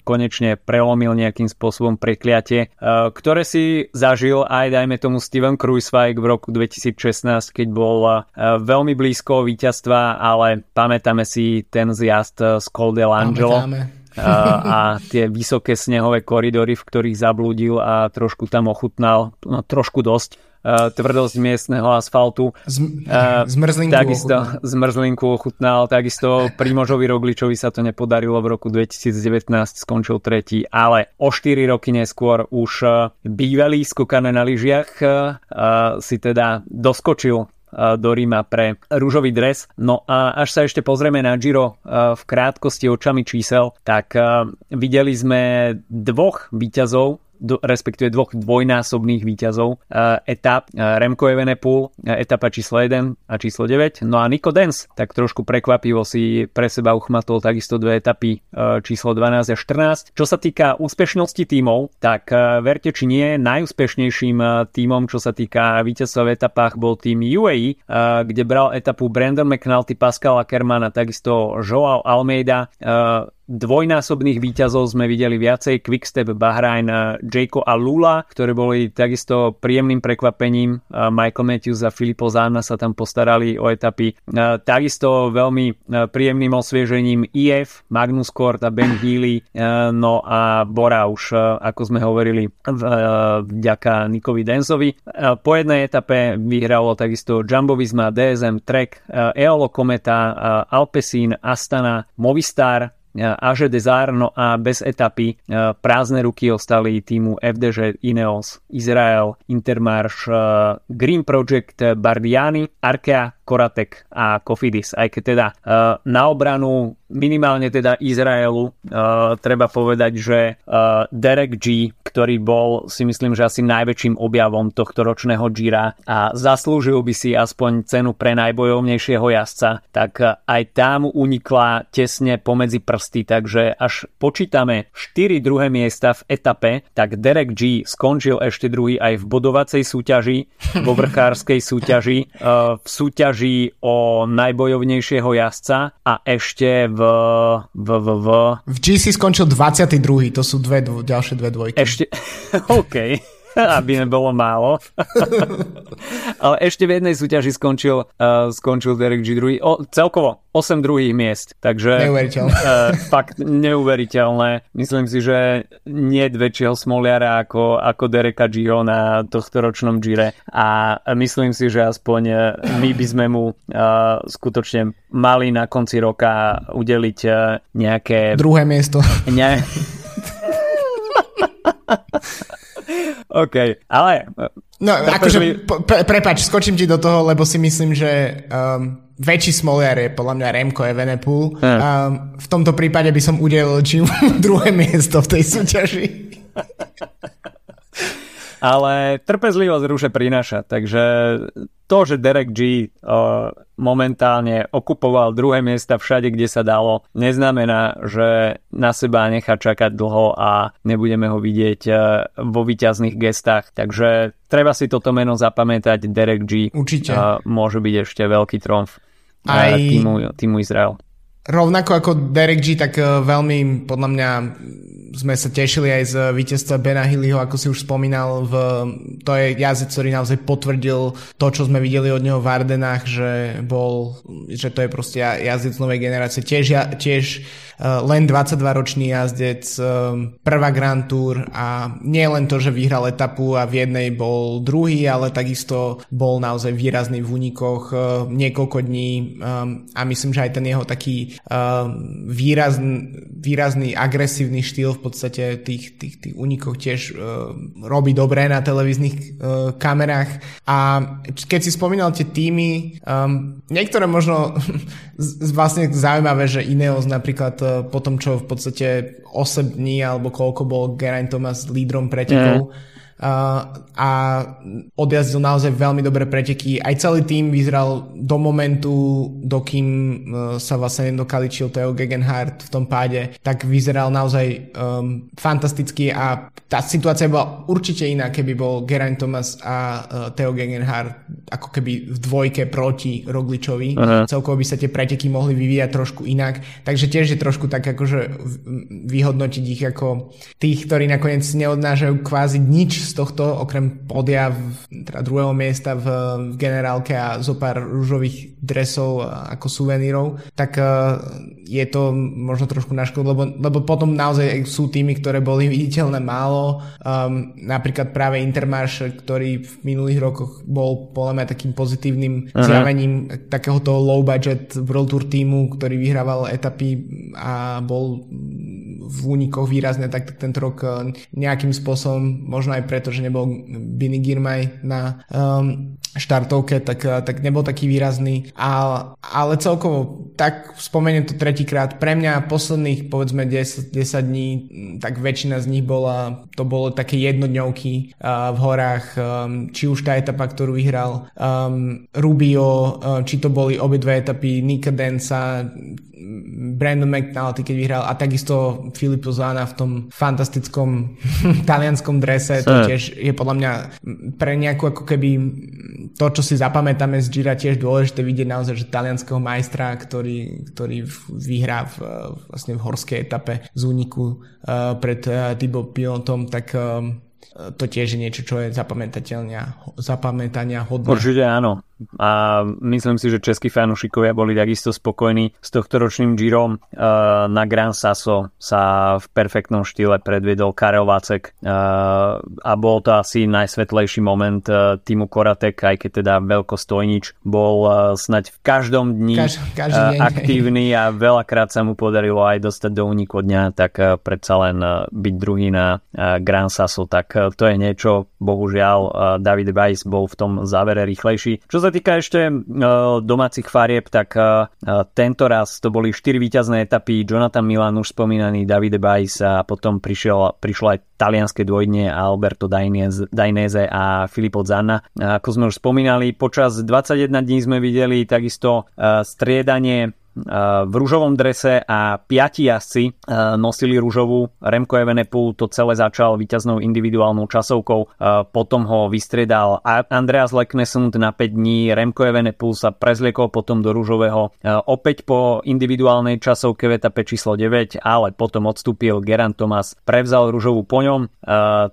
konečne prelomil nejakým spôsobom prekliatie, ktoré si zažil aj dajme tomu Steven Kruiswijk v roku 2016, keď bol veľmi blízko víťazstva, ale pamätáme si ten zjazd z Col de l'Angelo. Pamätáme a tie vysoké snehové koridory, v ktorých zablúdil a trošku tam ochutnal, no trošku dosť tvrdosť miestneho asfaltu. Z, zmrzlinku takisto, ochutnal. Zmrzlinku ochutnal, takisto Primožovi Rogličovi sa to nepodarilo v roku 2019, skončil tretí, ale o 4 roky neskôr už bývalý skokané na lyžiach si teda doskočil do Ríma pre rúžový dres. No a až sa ešte pozrieme na Giro v krátkosti očami čísel, tak videli sme dvoch výťazov do, respektíve dvoch dvojnásobných výťazov uh, etap uh, Remco Evenepoel, uh, etapa číslo 1 a číslo 9. No a Nico Dens tak trošku prekvapivo si pre seba uchmatol takisto dve etapy číslo 12 a 14. Čo sa týka úspešnosti tímov, tak verte či nie, najúspešnejším tímom, čo sa týka víťazstva v etapách bol tým UAE, kde bral etapu Brandon McNulty, Pascal Ackermann a takisto Joao Almeida. Dvojnásobných výťazov sme videli viacej, Quickstep, Bahrain, eh, Jayko a Lula, ktoré boli takisto príjemným prekvapením. Eh, Michael Matthews a Filippo Zanna sa tam postarali o etapy. Eh, takisto veľmi príjemným osviežením IF, Magnus Kort a Ben Healy, no a Bora už, ako sme hovorili, vďaka Nikovi Densovi. Po jednej etape vyhralo takisto Jumbo Visma, DSM, Trek, Eolo Kometa, Alpecin, Astana, Movistar, Aže Desar, no a bez etapy prázdne ruky ostali týmu FDŽ, Ineos, Izrael, Intermarš, Green Project, Bardiani, Arkea, Koratek a Kofidis. Aj keď teda na obranu minimálne teda Izraelu treba povedať, že Derek G, ktorý bol si myslím, že asi najväčším objavom tohto ročného Gira a zaslúžil by si aspoň cenu pre najbojovnejšieho jazdca, tak aj tam unikla tesne pomedzi prsty, takže až počítame 4 druhé miesta v etape, tak Derek G skončil ešte druhý aj v bodovacej súťaži, vo vrchárskej súťaži, uh, v súťaži o najbojovnejšieho jazdca a ešte v v, v, v... V GC skončil 22. To sú dve, dvo, ďalšie dve dvojky. Ešte, OK. aby nebolo málo. Ale ešte v jednej súťaži skončil, uh, skončil Derek G. druhý. O, celkovo 8 druhých miest. Takže neuveriteľné. Uh, fakt neuveriteľné. Myslím si, že nie väčšieho smoliara ako, ako Dereka Gio na tohto ročnom Gire. A myslím si, že aspoň my by sme mu uh, skutočne mali na konci roka udeliť uh, nejaké... Druhé miesto. Ne... OK, ale... No, akože, pre, prepač, skočím ti do toho, lebo si myslím, že um, väčší smoliar je podľa mňa Remko Evenepoel. Yeah. Um, v tomto prípade by som udelil čím druhé miesto v tej súťaži. Ale trpezlivosť rúše prináša, takže to, že Derek G uh, momentálne okupoval druhé miesta všade, kde sa dalo, neznamená, že na seba nechá čakať dlho a nebudeme ho vidieť uh, vo výťazných gestách. Takže treba si toto meno zapamätať. Derek G Určite. Uh, môže byť ešte veľký tromf Aj... týmu, týmu Izrael. Rovnako ako Derek G, tak veľmi podľa mňa sme sa tešili aj z víťazstva Bena Hillyho, ako si už spomínal, v, to je jazdec, ktorý naozaj potvrdil to, čo sme videli od neho v Ardenách, že bol, že to je proste jazdec novej generácie. Tiež, tiež uh, len 22-ročný jazdec, prvá Grand Tour a nie len to, že vyhral etapu a v jednej bol druhý, ale takisto bol naozaj výrazný v únikoch niekoľko dní a myslím, že aj ten jeho taký výrazný, výrazný agresívny štýl v podstate tých, tých, tých únikoch tiež uh, robí dobre na televíznych uh, kamerách. A keď si spomínal tie týmy, um, niektoré možno vlastne zaujímavé, že Ineos napríklad uh, po tom, čo v podstate 8 dní alebo koľko bol Geraint Thomas lídrom pretekov, mm a odjazdil naozaj veľmi dobré preteky. Aj celý tým vyzeral do momentu, dokým uh, sa vlastne nedokaličil Theo Gegenhardt v tom páde, tak vyzeral naozaj um, fantasticky a tá situácia bola určite iná, keby bol Geraint Thomas a uh, Theo Gegenhardt ako keby v dvojke proti Rogličovi. Uh-huh. Celkovo by sa tie preteky mohli vyvíjať trošku inak. Takže tiež je trošku tak akože vyhodnotiť ich ako tých, ktorí nakoniec neodnážajú kvázi nič z z tohto, okrem podia teda druhého miesta v, v generálke a zo pár rúžových dresov ako suvenírov, tak uh, je to možno trošku na škodu, lebo, lebo potom naozaj sú týmy, ktoré boli viditeľné málo. Um, napríklad práve Intermarš, ktorý v minulých rokoch bol podľa mňa takým pozitívnym uh-huh. zjavením takéhoto low budget World Tour týmu, ktorý vyhrával etapy a bol v únikoch výrazne, tak, tento rok uh, nejakým spôsobom, možno aj preto, že nebol Bini Girmay na um, štartovke, tak, uh, tak nebol taký výrazný. A, ale celkovo, tak spomeniem to tretíkrát, pre mňa posledných povedzme 10, 10 dní, tak väčšina z nich bola, to bolo také jednodňovky uh, v horách, um, či už tá etapa, ktorú vyhral um, Rubio, uh, či to boli obidve etapy Nika Densa, Brandon McNulty, keď vyhral a takisto Filippo Zana v tom fantastickom talianskom drese, to tiež je podľa mňa pre nejakú ako keby to, čo si zapamätáme z Gira tiež dôležité vidieť naozaj, že talianského majstra, ktorý, ktorý vyhrá v, vlastne v horskej etape z úniku uh, pred uh, Thibaut Pilotom, tak uh, to tiež je niečo, čo je zapamätania, zapamätania hodné. Určite áno a myslím si, že českí fanúšikovia boli takisto spokojní s tohto ročným Girom. E, na Gran Sasso sa v perfektnom štýle predviedol Karel Vacek e, a bol to asi najsvetlejší moment e, týmu Koratek, aj keď teda Veľko Stojnič bol snať v každom dni Kaž, každý deň. aktívny a veľakrát sa mu podarilo aj dostať do úniku dňa, tak predsa len byť druhý na Gran Sasso, tak to je niečo, bohužiaľ David Weiss bol v tom závere rýchlejší. Čo sa týka ešte uh, domácich farieb, tak uh, tento raz to boli 4 víťazné etapy, Jonathan Milan už spomínaný, Davide Bajs a potom prišiel, prišlo aj talianské dvojdne Alberto Dainese a Filippo Zanna. Ako sme už spomínali, počas 21 dní sme videli takisto striedanie v rúžovom drese a piati jazdci nosili rúžovú. Remko Evenepoel to celé začal víťaznou individuálnou časovkou, potom ho vystriedal Andreas Leknesund na 5 dní, Remko Evenepoel sa prezliekol potom do rúžového opäť po individuálnej časovke v etape číslo 9, ale potom odstúpil Gerant Thomas, prevzal rúžovú po ňom.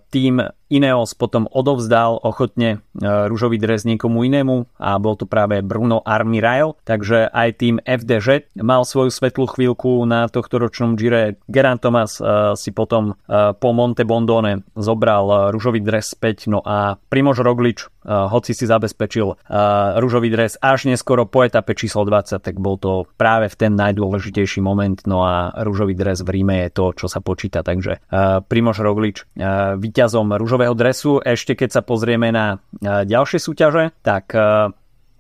Tým Ineos potom odovzdal ochotne e, rúžový dres niekomu inému a bol to práve Bruno Armirail, takže aj tým FDŽ mal svoju svetlú chvíľku na tohto ročnom Gire. Geran Thomas e, si potom e, po Monte Bondone zobral rúžový dres späť, no a Primož Roglič hoci si zabezpečil rúžový dres až neskoro po etape číslo 20, tak bol to práve v ten najdôležitejší moment, no a rúžový dres v Ríme je to, čo sa počíta, takže Primož Roglič víťazom rúžového dresu. Ešte keď sa pozrieme na ďalšie súťaže, tak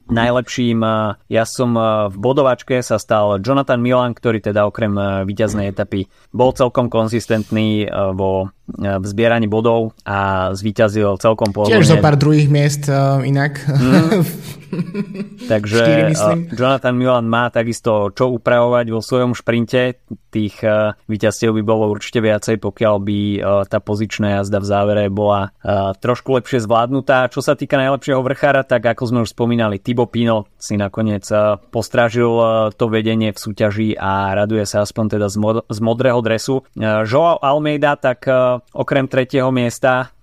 Najlepším ja som v bodovačke sa stal Jonathan Milan, ktorý teda okrem víťaznej etapy bol celkom konzistentný vo v zbieraní bodov a zvíťazil celkom pohodlne. Tiež zo pár druhých miest uh, inak. Mm. Takže uh, Jonathan Milan má takisto čo upravovať vo svojom šprinte. Tých uh, víťazstiev by bolo určite viacej, pokiaľ by uh, tá pozičná jazda v závere bola uh, trošku lepšie zvládnutá. Čo sa týka najlepšieho vrchára, tak ako sme už spomínali, Tibo Pino si nakoniec uh, postrážil uh, to vedenie v súťaži a raduje sa aspoň teda z, mod- z modrého dresu. Uh, Joao Almeida tak uh, okrem tretieho miesta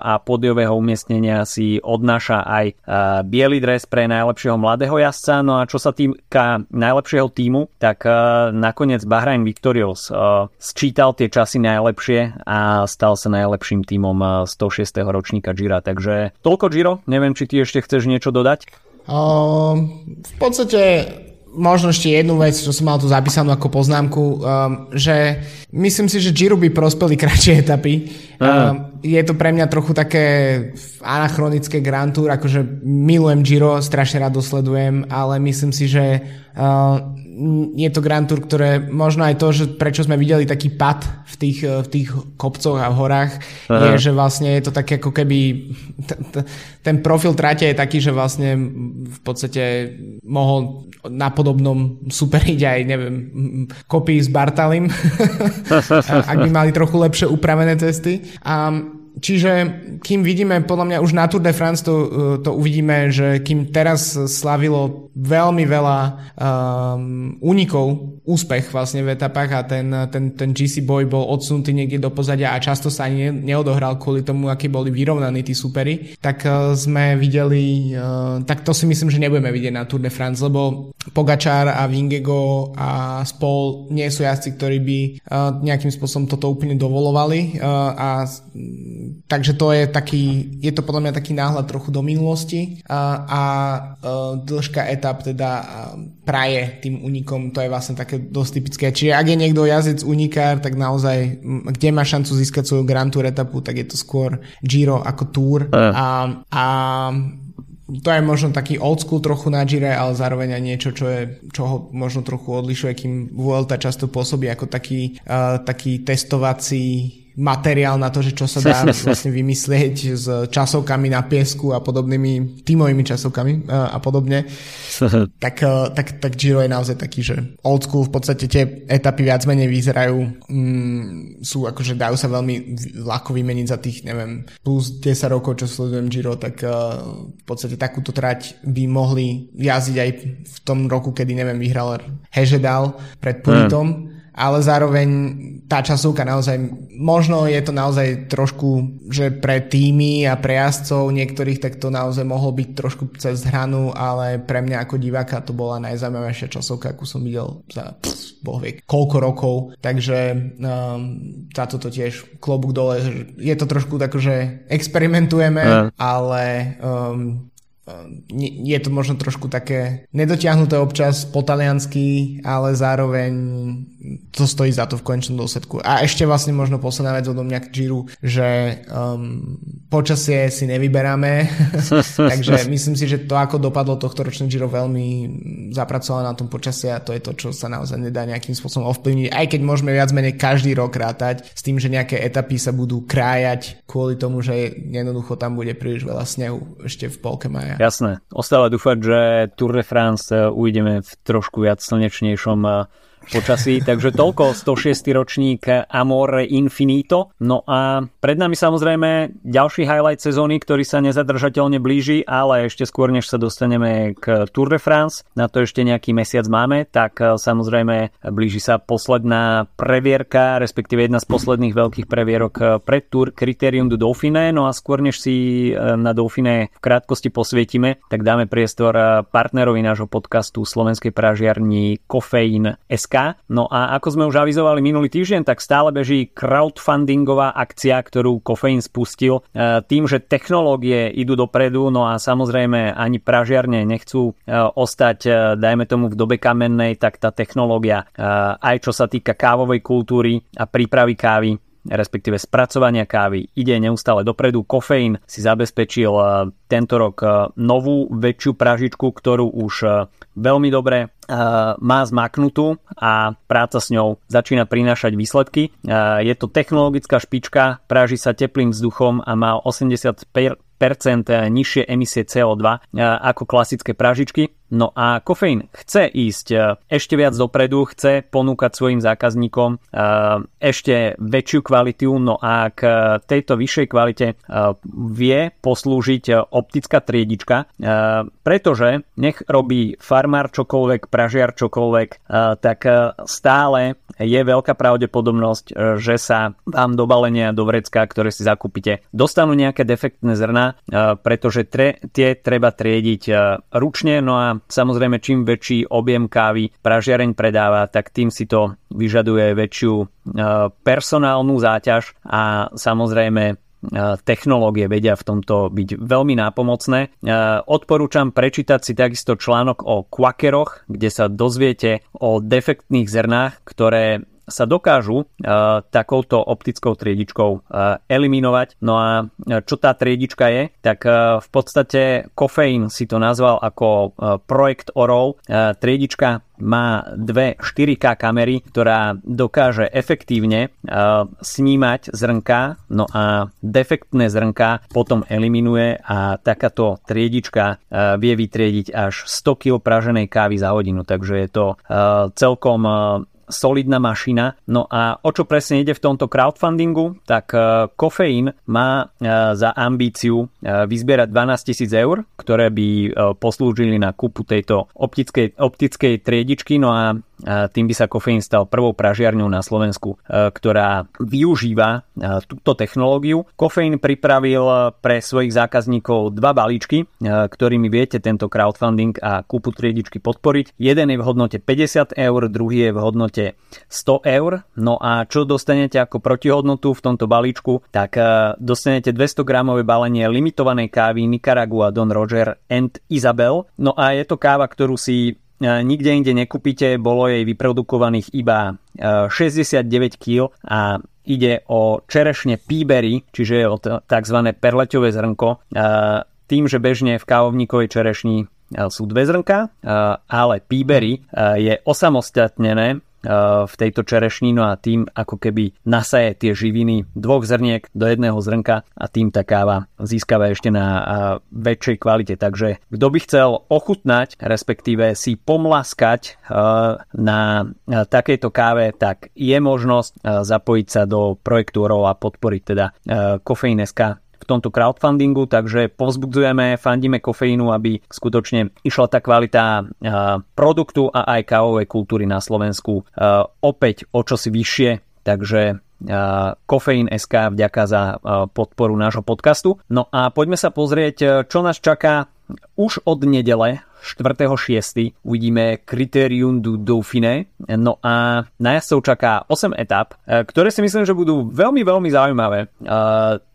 a podiového umiestnenia si odnáša aj biely dres pre najlepšieho mladého jazdca. No a čo sa týka najlepšieho týmu, tak nakoniec Bahrain Victorious sčítal tie časy najlepšie a stal sa najlepším týmom 106. ročníka Gira. Takže toľko Giro, neviem, či ty ešte chceš niečo dodať? Uh, v podstate možno ešte jednu vec, čo som mal tu zapísanú ako poznámku, um, že myslím si, že Giro by prospeli kratšie etapy. Um, je to pre mňa trochu také anachronické Grand Tour, akože milujem Giro, strašne rád dosledujem, ale myslím si, že uh, je to Grand Tour, ktoré možno aj to, že prečo sme videli taký pad v tých, v tých kopcoch a v horách, Aha. je, že vlastne je to také ako keby t- t- ten profil trate je taký, že vlastne v podstate mohol na podobnom superiť aj, neviem, kopy s Bartalim, ak by mali trochu lepšie upravené cesty. A Čiže kým vidíme, podľa mňa už na Tour de France to, to uvidíme, že kým teraz slavilo veľmi veľa um, únikov úspech vlastne v etapách a ten, ten, ten GC boj bol odsunutý niekde do pozadia a často sa ani neodohral kvôli tomu, aký boli vyrovnaní tí superi, tak uh, sme videli, uh, tak to si myslím, že nebudeme vidieť na Tour de France, lebo Pogačár a Vingego a Spol nie sú jazdci, ktorí by uh, nejakým spôsobom toto úplne dovolovali. A takže to je taký, je to podľa mňa taký náhľad trochu do minulosti. A, a dĺžka etap teda praje tým unikom, to je vlastne také dosť typické. Čiže ak je niekto jazdec unikár, tak naozaj, kde má šancu získať svoju Grand Tour etapu, tak je to skôr Giro ako Tour. A, a to je možno taký old school trochu na Gire, ale zároveň aj niečo, čo, je, čo ho možno trochu odlišuje, kým Vuelta často pôsobí ako taký, uh, taký testovací materiál na to, že čo sa dá vlastne vymyslieť s časovkami na piesku a podobnými tímovými časovkami a, podobne, tak, e, tak, tak Giro je naozaj taký, že old school v podstate tie etapy viac menej vyzerajú, mm, sú akože dajú sa veľmi ľahko vymeniť za tých, neviem, plus 10 rokov, čo sledujem Giro, tak uh, v podstate takúto trať by mohli jazdiť aj v tom roku, kedy, neviem, vyhral Hežedal pred Puritom. Mm ale zároveň tá časovka naozaj, možno je to naozaj trošku, že pre týmy a pre jazdcov niektorých tak to naozaj mohlo byť trošku cez hranu, ale pre mňa ako diváka to bola najzaujímavejšia časovka, akú som videl za pff, boh vie, koľko rokov, takže um, za toto tiež klobúk dole, je to trošku tak, že experimentujeme, yeah. ale um, je to možno trošku také nedotiahnuté občas po taliansky, ale zároveň to stojí za to v konečnom dôsledku. A ešte vlastne možno posledná vec odo mňa k Giro, že um, počasie si nevyberáme, takže myslím si, že to ako dopadlo tohto ročné Giro veľmi zapracovalo na tom počasie a to je to, čo sa naozaj nedá nejakým spôsobom ovplyvniť, aj keď môžeme viac menej každý rok rátať s tým, že nejaké etapy sa budú krájať kvôli tomu, že jednoducho tam bude príliš veľa snehu ešte v polke maja. Jasné. Ostáva dúfať, že Tour de France eh, ujdeme v trošku viac slnečnejšom eh, počasí. Takže toľko 106. ročník Amore Infinito. No a pred nami samozrejme ďalší highlight sezóny, ktorý sa nezadržateľne blíži, ale ešte skôr než sa dostaneme k Tour de France, na to ešte nejaký mesiac máme, tak e, samozrejme blíži sa posledná previerka, respektíve jedna z posledných veľkých previerok e, pred Tour Criterium du Dauphiné. No a skôr než si e, na Dauphiné v krátkosti posvietime, tak dáme priestor partnerovi nášho podcastu slovenskej pražiarni Kofeín SK SK. No a ako sme už avizovali minulý týždeň, tak stále beží crowdfundingová akcia, ktorú Kofeín spustil e, tým, že technológie idú dopredu, no a samozrejme ani pražiarne nechcú e, ostať, e, dajme tomu v dobe kamennej, tak tá technológia, aj čo sa týka kávovej kultúry a prípravy kávy, respektíve spracovania kávy ide neustále dopredu. Kofeín si zabezpečil tento rok novú väčšiu pražičku, ktorú už veľmi dobre má zmaknutú a práca s ňou začína prinášať výsledky. Je to technologická špička, práži sa teplým vzduchom a má 80% nižšie emisie CO2 ako klasické pražičky. No a kofeín chce ísť e, ešte viac dopredu, chce ponúkať svojim zákazníkom e, ešte väčšiu kvalitu, no a k tejto vyššej kvalite e, vie poslúžiť optická triedička, pretože nech robí farmár čokoľvek, pražiar čokoľvek, tak stále je veľká pravdepodobnosť, že sa vám do balenia, do vrecka, ktoré si zakúpite, dostanú nejaké defektné zrna, pretože tre, tie treba triediť ručne, no a samozrejme čím väčší objem kávy pražiareň predáva, tak tým si to vyžaduje väčšiu e, personálnu záťaž a samozrejme e, technológie vedia v tomto byť veľmi nápomocné. E, odporúčam prečítať si takisto článok o kvakeroch, kde sa dozviete o defektných zrnách, ktoré sa dokážu uh, takouto optickou triedičkou uh, eliminovať. No a čo tá triedička je? Tak v podstate kofeín si to nazval ako projekt OROL. Uh, triedička má dve 4K kamery, ktorá dokáže efektívne snímať zrnka, no a defektné zrnka potom eliminuje a takáto triedička vie vytriediť až 100 kg praženej kávy za hodinu, takže je to celkom solidná mašina. No a o čo presne ide v tomto crowdfundingu? Tak kofeín má za ambíciu vyzbierať 12 tisíc eur, ktoré by poslúžili na kúpu tejto optickej, optickej triedičky. No a tým by sa kofeín stal prvou pražiarňou na Slovensku, ktorá využíva túto technológiu. Kofeín pripravil pre svojich zákazníkov dva balíčky, ktorými viete tento crowdfunding a kúpu triedičky podporiť. Jeden je v hodnote 50 eur, druhý je v hodnote 100 eur. No a čo dostanete ako protihodnotu v tomto balíčku? Tak dostanete 200 gramové balenie limitovanej kávy Nicaragua Don Roger and Isabel. No a je to káva, ktorú si nikde inde nekúpite, bolo jej vyprodukovaných iba 69 kg a ide o čerešne píbery, čiže o tzv. perleťové zrnko. Tým, že bežne v kávovníkovej čerešni sú dve zrnka, ale píbery je osamostatnené v tejto čerešni, no a tým ako keby nasaje tie živiny dvoch zrniek do jedného zrnka a tým tá káva získava ešte na väčšej kvalite. Takže kto by chcel ochutnať, respektíve si pomlaskať na takejto káve, tak je možnosť zapojiť sa do projektu a podporiť teda Kofeín.sk tomto crowdfundingu, takže povzbudzujeme, fandíme kofeínu, aby skutočne išla tá kvalita produktu a aj kávovej kultúry na Slovensku opäť o čosi vyššie, takže Kofeín SK vďaka za podporu nášho podcastu. No a poďme sa pozrieť, čo nás čaká už od nedele 4.6. uvidíme Criterium du Dauphiné. No a na jazdcov čaká 8 etap, e, ktoré si myslím, že budú veľmi, veľmi zaujímavé. E,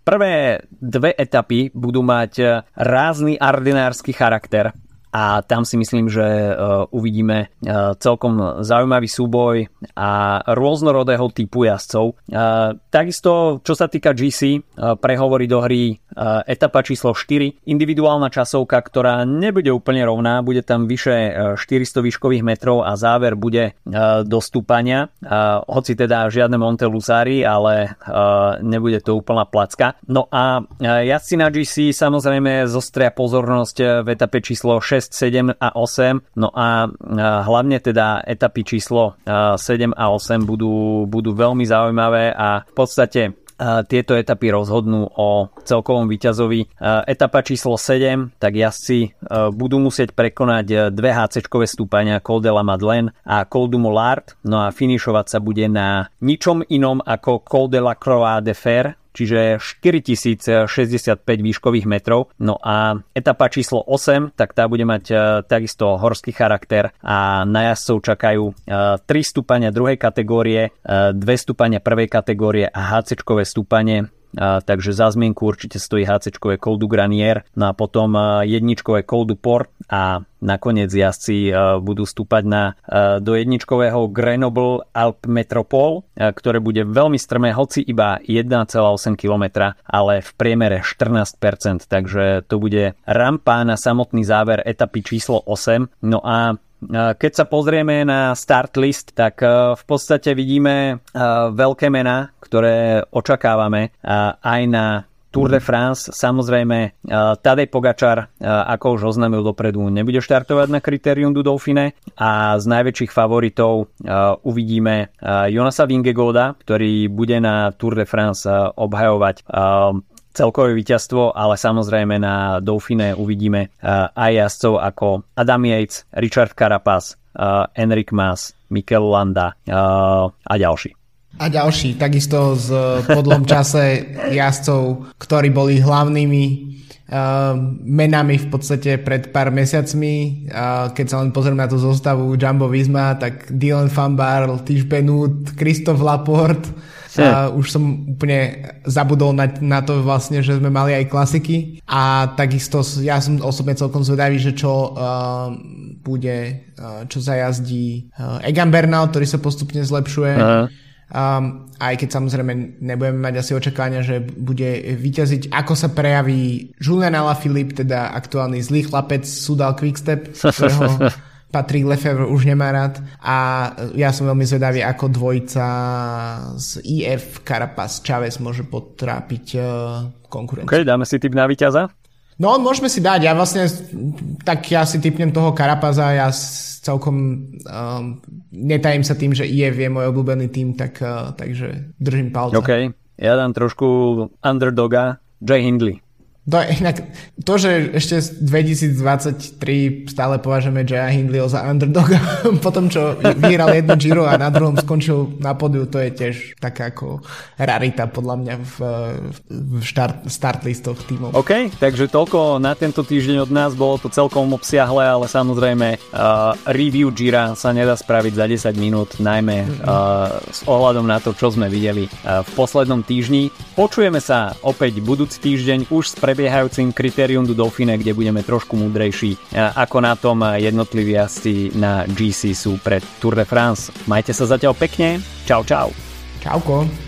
prvé dve etapy budú mať e, rázny ardinársky charakter a tam si myslím, že uvidíme celkom zaujímavý súboj a rôznorodého typu jazdcov. Takisto, čo sa týka GC, prehovorí do hry etapa číslo 4, individuálna časovka, ktorá nebude úplne rovná, bude tam vyše 400 výškových metrov a záver bude do stúpania, hoci teda žiadne Monte Lusári, ale nebude to úplná placka. No a jazdci na GC samozrejme zostria pozornosť v etape číslo 6, 7 a 8, no a hlavne teda etapy číslo 7 a 8 budú, budú veľmi zaujímavé a v podstate tieto etapy rozhodnú o celkovom výťazovi. Etapa číslo 7, tak jazdci budú musieť prekonať dve HC-čkové stúpania Col de la Madeleine a Col du Mollard, no a finišovať sa bude na ničom inom ako Col de la Croix de Fer, čiže 4065 výškových metrov. No a etapa číslo 8, tak tá bude mať uh, takisto horský charakter a na jazdcov čakajú uh, 3 stúpania druhej kategórie, uh, 2 stúpania prvej kategórie a HC stúpanie a, takže za zmienku určite stojí HC Col du Granier, no a potom a, jedničkové Col du Port a nakoniec jazdci budú stúpať na, do jedničkového Grenoble Alp Metropol, ktoré bude veľmi strmé, hoci iba 1,8 km, ale v priemere 14%, takže to bude rampa na samotný záver etapy číslo 8. No a keď sa pozrieme na start list, tak v podstate vidíme veľké mená, ktoré očakávame aj na Tour de France. Samozrejme, Tadej Pogačar, ako už oznámil dopredu, nebude štartovať na kritérium du Dauphine a z najväčších favoritov uvidíme Jonasa Vingegoda, ktorý bude na Tour de France obhajovať celkové víťazstvo, ale samozrejme na Dauphine uvidíme aj jazdcov ako Adam Yates, Richard Carapaz, Enric Mas, Mikel Landa a ďalší. A ďalší, takisto z podlom čase jazdcov, ktorí boli hlavnými uh, menami v podstate pred pár mesiacmi. Uh, keď sa len pozriem na tú zostavu Jumbo Visma, tak Dylan Van Barl, Tish Benut, Christoph Laporte. Uh, už som úplne zabudol na, na to vlastne, že sme mali aj klasiky. A takisto ja som osobne celkom zvedavý, že čo uh, bude, uh, čo zajazdí uh, Egan Bernal, ktorý sa postupne zlepšuje. Uh-huh Um, aj keď samozrejme nebudeme mať asi očakávania, že bude vyťaziť, ako sa prejaví Julian Alaphilippe, teda aktuálny zlý chlapec Sudal Quickstep, ktorého Patrick Lefevre už nemá rád a ja som veľmi zvedavý, ako dvojca z IF Carapaz Chavez môže potrápiť uh, konkurenciu. OK, dáme si tip na víťaza? No, môžeme si dať. Ja vlastne, tak ja si typnem toho Karapaza, ja celkom um, netajím sa tým, že IF je môj obľúbený tým, tak, uh, takže držím palce. OK, ja dám trošku underdoga Jay Hindley. To, inak, to, že ešte 2023 stále považujeme Jaya Hindleyho za underdoga, potom čo vyhral jednu Giro a na druhom skončil na podiu, to je tiež taká ako rarita podľa mňa v, v štart, start listoch tímov. OK, takže toľko na tento týždeň od nás, bolo to celkom obsiahle, ale samozrejme uh, review Gira sa nedá spraviť za 10 minút, najmä uh, s ohľadom na to, čo sme videli uh, v poslednom týždni. Počujeme sa opäť budúci týždeň už s prebiehajúcim kritérium do Dauphine, kde budeme trošku múdrejší, ako na tom jednotliví jazdci na GC sú pred Tour de France. Majte sa zatiaľ pekne. Čau, čau. Čauko.